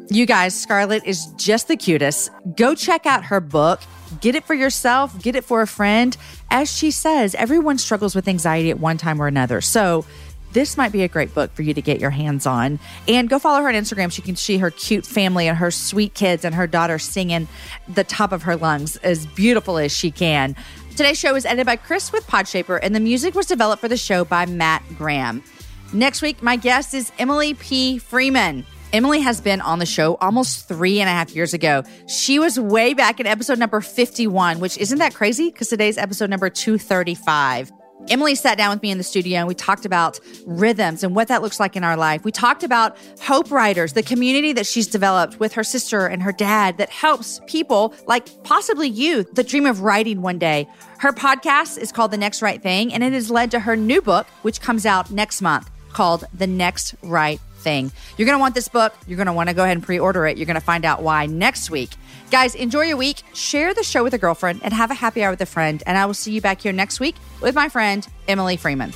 You guys, Scarlet is just the cutest. Go check out her book. Get it for yourself, get it for a friend. As she says, everyone struggles with anxiety at one time or another. So, this might be a great book for you to get your hands on. And go follow her on Instagram. She can see her cute family and her sweet kids and her daughter singing the top of her lungs as beautiful as she can. Today's show is edited by Chris with Podshaper, and the music was developed for the show by Matt Graham. Next week, my guest is Emily P. Freeman. Emily has been on the show almost three and a half years ago. She was way back in episode number 51, which isn't that crazy because today's episode number 235. Emily sat down with me in the studio and we talked about rhythms and what that looks like in our life. We talked about Hope Writers, the community that she's developed with her sister and her dad that helps people like possibly you that dream of writing one day. Her podcast is called The Next Right Thing and it has led to her new book, which comes out next month called The Next Right Thing. You're going to want this book. You're going to want to go ahead and pre order it. You're going to find out why next week. Guys, enjoy your week. Share the show with a girlfriend and have a happy hour with a friend. And I will see you back here next week with my friend, Emily Freeman.